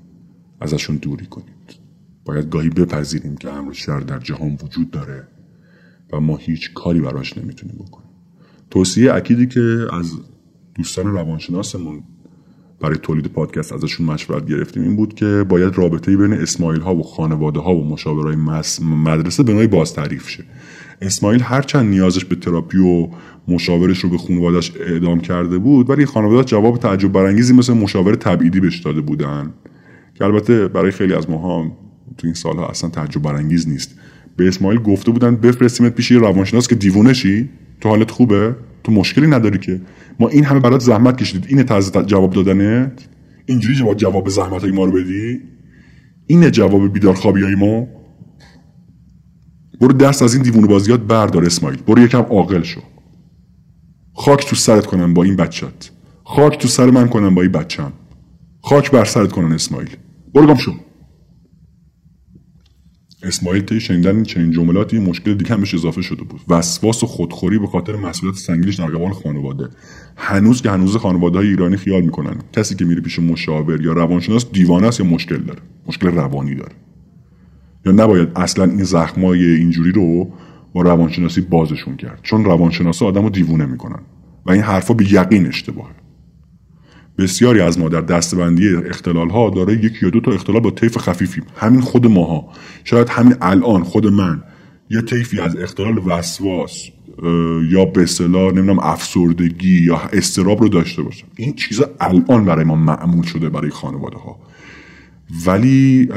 ازشون دوری کنید. باید گاهی بپذیریم که امر شر در جهان وجود داره و ما هیچ کاری براش نمی‌تونیم بکنیم. توصیه اکیدی که از دوستان روانشناسمون برای تولید پادکست ازشون مشورت گرفتیم. این بود که باید رابطه بین اسماعیل ها و خانواده ها و مشاورای مدرسه به نوعی باز تعریف شه. اسماعیل هرچند نیازش به تراپی و مشاورش رو به خانوادهش اعدام کرده بود ولی خانواده جواب تعجب برانگیزی مثل مشاور تبعیدی بهش داده بودن. که البته برای خیلی از ماها تو این سالها اصلا تعجب برانگیز نیست. به اسماعیل گفته بودن بفرستیمت پیش یه روانشناس که دیوونه شی. تو حالت خوبه؟ تو مشکلی نداری که؟ ما این همه برات زحمت کشیدید. اینه طرز جواب دادنه؟ اینجوری جواب جواب زحمت های ما رو بدی؟ اینه جواب بیدار خوابی های ما؟ برو دست از این دیوونه بازیات بردار اسماعیل. برو یکم عاقل شو. خاک تو سرت کنم با این بچت خاک تو سر من کنم با این بچم خاک بر سرت کنن اسماعیل. برو گم شو. اسماعیل طی شنیدن چنین جملاتی مشکل دیگه هم بهش اضافه شده بود. وسواس و خودخوری به خاطر مسئولیت سنگینش در قبال خانواده. هنوز که هنوز خانواده های ایرانی خیال می‌کنن کسی که میره پیش مشاور یا روانشناس دیوانه است یا مشکل داره. مشکل روانی داره. یا نباید اصلا این زخمای اینجوری رو با روانشناسی بازشون کرد. چون روانشناسا آدمو دیوونه می‌کنن. و این حرفا به یقین اشتباهه. بسیاری از ما در دستبندی اختلال ها داره یک یا دو تا اختلال با طیف خفیفیم. همین خود ماها. شاید همین الان خود من. یه طیفی از اختلال وسواس یا به اصطلاح نمی‌دونم افسردگی یا استراب رو داشته باشم. این چیزا الان برای ما معمول شده برای خانواده ها ولی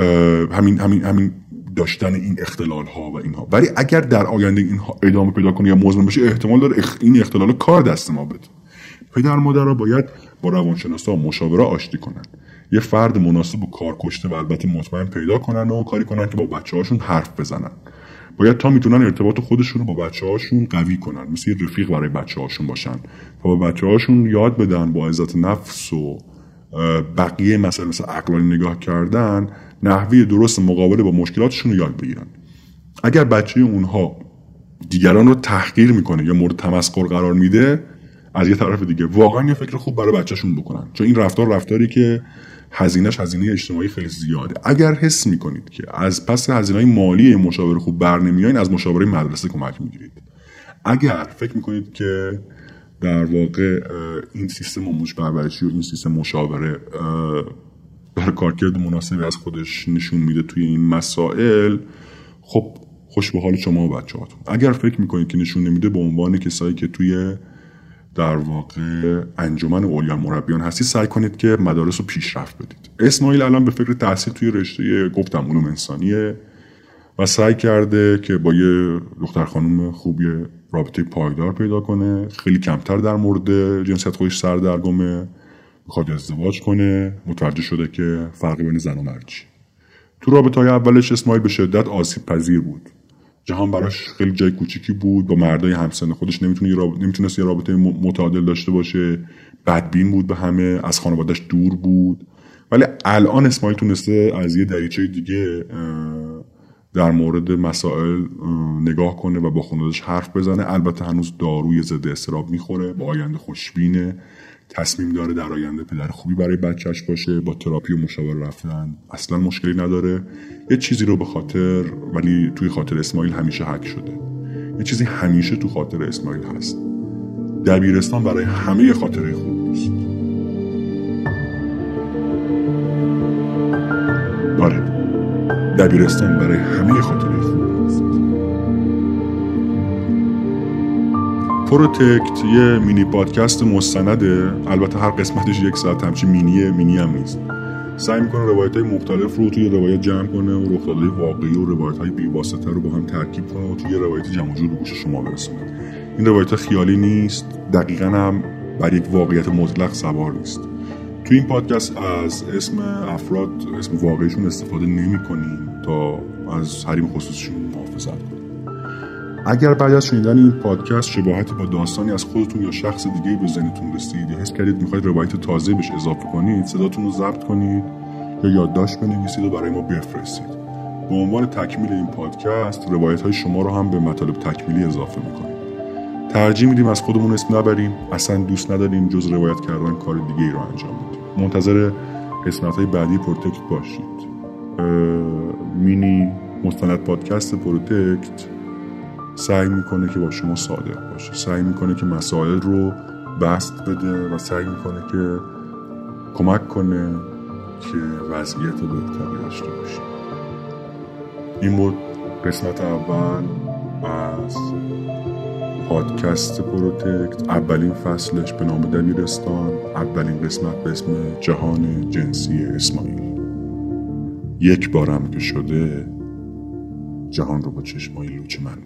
همین همین همین داشتن این اختلال ها و اینها. ولی اگر در آینده اینها ادامه پیدا کنه یا مزمن بشه احتمال داره این اختلال کار دست ما بده. پدر مادر باید با روانشناسا و مشاوره آشتی کنن یه فرد مناسب و کار کشته و البته مطمئن پیدا کنن و کاری کنن که با بچه هاشون حرف بزنن. باید تا می‌تونن ارتباط خودشون رو با بچه هاشون قوی کنن مثل یه رفیق برای بچه هاشون باشن. تا با بچه هاشون یاد بدن با عزت نفس و بقیه مثلا مثل عقلانی نگاه کردن نحوی درست مقابله با مشکلاتشون رو یاد بگیرن. اگر بچه اونها دیگران رو تحقیر می‌کنه یا مورد تمسخر قرار میده از یه طرف دیگه. واقعا یه فکر خوب برای بچهشون بکنن. چون این رفتار رفتاری که هزینهش هزینه اجتماعی خیلی زیاده. اگر حس می‌کنید که از پس هزینه مالی مشاوره خوب بر نمیاین از مشاوره مدرسه کمک می‌گیرید. اگر فکر می‌کنید که در واقع این سیستم آموزش پرورشی و این سیستم مشاوره در کارکرد مناسبی از خودش نشون میده توی این مسائل خب خوش به حال شما و بچه هاتون. اگر فکر می‌کنید که نشون نمیده به عنوان کسایی که توی در واقع انجمن اولیا مربیان هستی سعی کنید که مدارس رو پیشرفت بدید. اسماعیل الان به فکر تحصیل توی رشته گفتم علوم انسانیه و سعی کرده که با یه دختر خانم خوبی رابطه پایدار پیدا کنه خیلی کمتر در مورد جنسیت خودش سردرگمه می‌خواد ازدواج کنه متوجه شده که فرقی بین زن و مرد تو رابطه های اولش اسماعیل به شدت آسیب پذیر بود. جهان براش خیلی جای کوچیکی بود. با مردای همسن خودش نمی‌تونه راب... نمی‌تونست یه رابطه متعادل داشته باشه. بدبین بود به همه. از خانوادهش دور بود. ولی الان اسماعیل تونسته از یه دریچه دیگه در مورد مسائل نگاه کنه و با خانوادش حرف بزنه. البته هنوز داروی ضد استراب می‌خوره. با آینده خوشبینه. تصمیم داره در آینده پدر خوبی برای بچهش باشه با تراپی و مشاور رفتن. اصلا مشکلی نداره. یه چیزی رو به خاطر ولی توی خاطر اسماعیل همیشه حک شده. یه چیزی همیشه تو خاطر اسماعیل هست. دبیرستان برای همه خاطره خوب است آره. دبیرستان برای همه خاطره پروتکت یه مینی پادکست مستنده. البته هر قسمتش یک ساعت همچی مینیه مینی هم نیست. سعی می‌کنه روایت های مختلف رو توی روایت جمع کنه و رخدادهای واقعی و روایت های بیواسطه رو با هم ترکیب کنه و توی روایت جمع جور گوش شما برسونه. این روایت خیالی نیست دقیقا هم بر یک واقعیت مطلق سوار نیست. تو این پادکست از اسم افراد اسم واقعیشون استفاده نمی کنیم تا از حریم خصوصشون محافظت کنیم. اگر بعد از شنیدن این پادکست شباهتی با داستانی از خودتون یا شخص دیگه به ذهنتون رسید یا حس کردید می‌خواید روایت تازه بهش اضافه کنید صداتون رو ضبط کنید یا یادداشت بنویسید و برای ما بفرستید. به عنوان تکمیل این پادکست روایت های شما رو هم به مطالب تکمیلی اضافه می‌کنیم. ترجیح میدیم از خودمون اسم نبریم اصلا دوست نداریم جز روایت کردن کار دیگه ای رو انجام بدیم. منتظر قسمت های بعدی پروتکت باشید. مینی مستند پادکست پروتکت سعی می‌کنه که با شما صادق باشه. سعی می‌کنه که مسائل رو بسط بده و سعی می‌کنه که کمک کنه که وضعیت بهتری داشته باشیم این بود قسمت اول از پادکست پروتکت. اولین فصلش به نام دبیرستان اولین قسمت به اسم جهان جنسی اسماعیل. یک بارم که شده جهان رو با چشمای لوچ من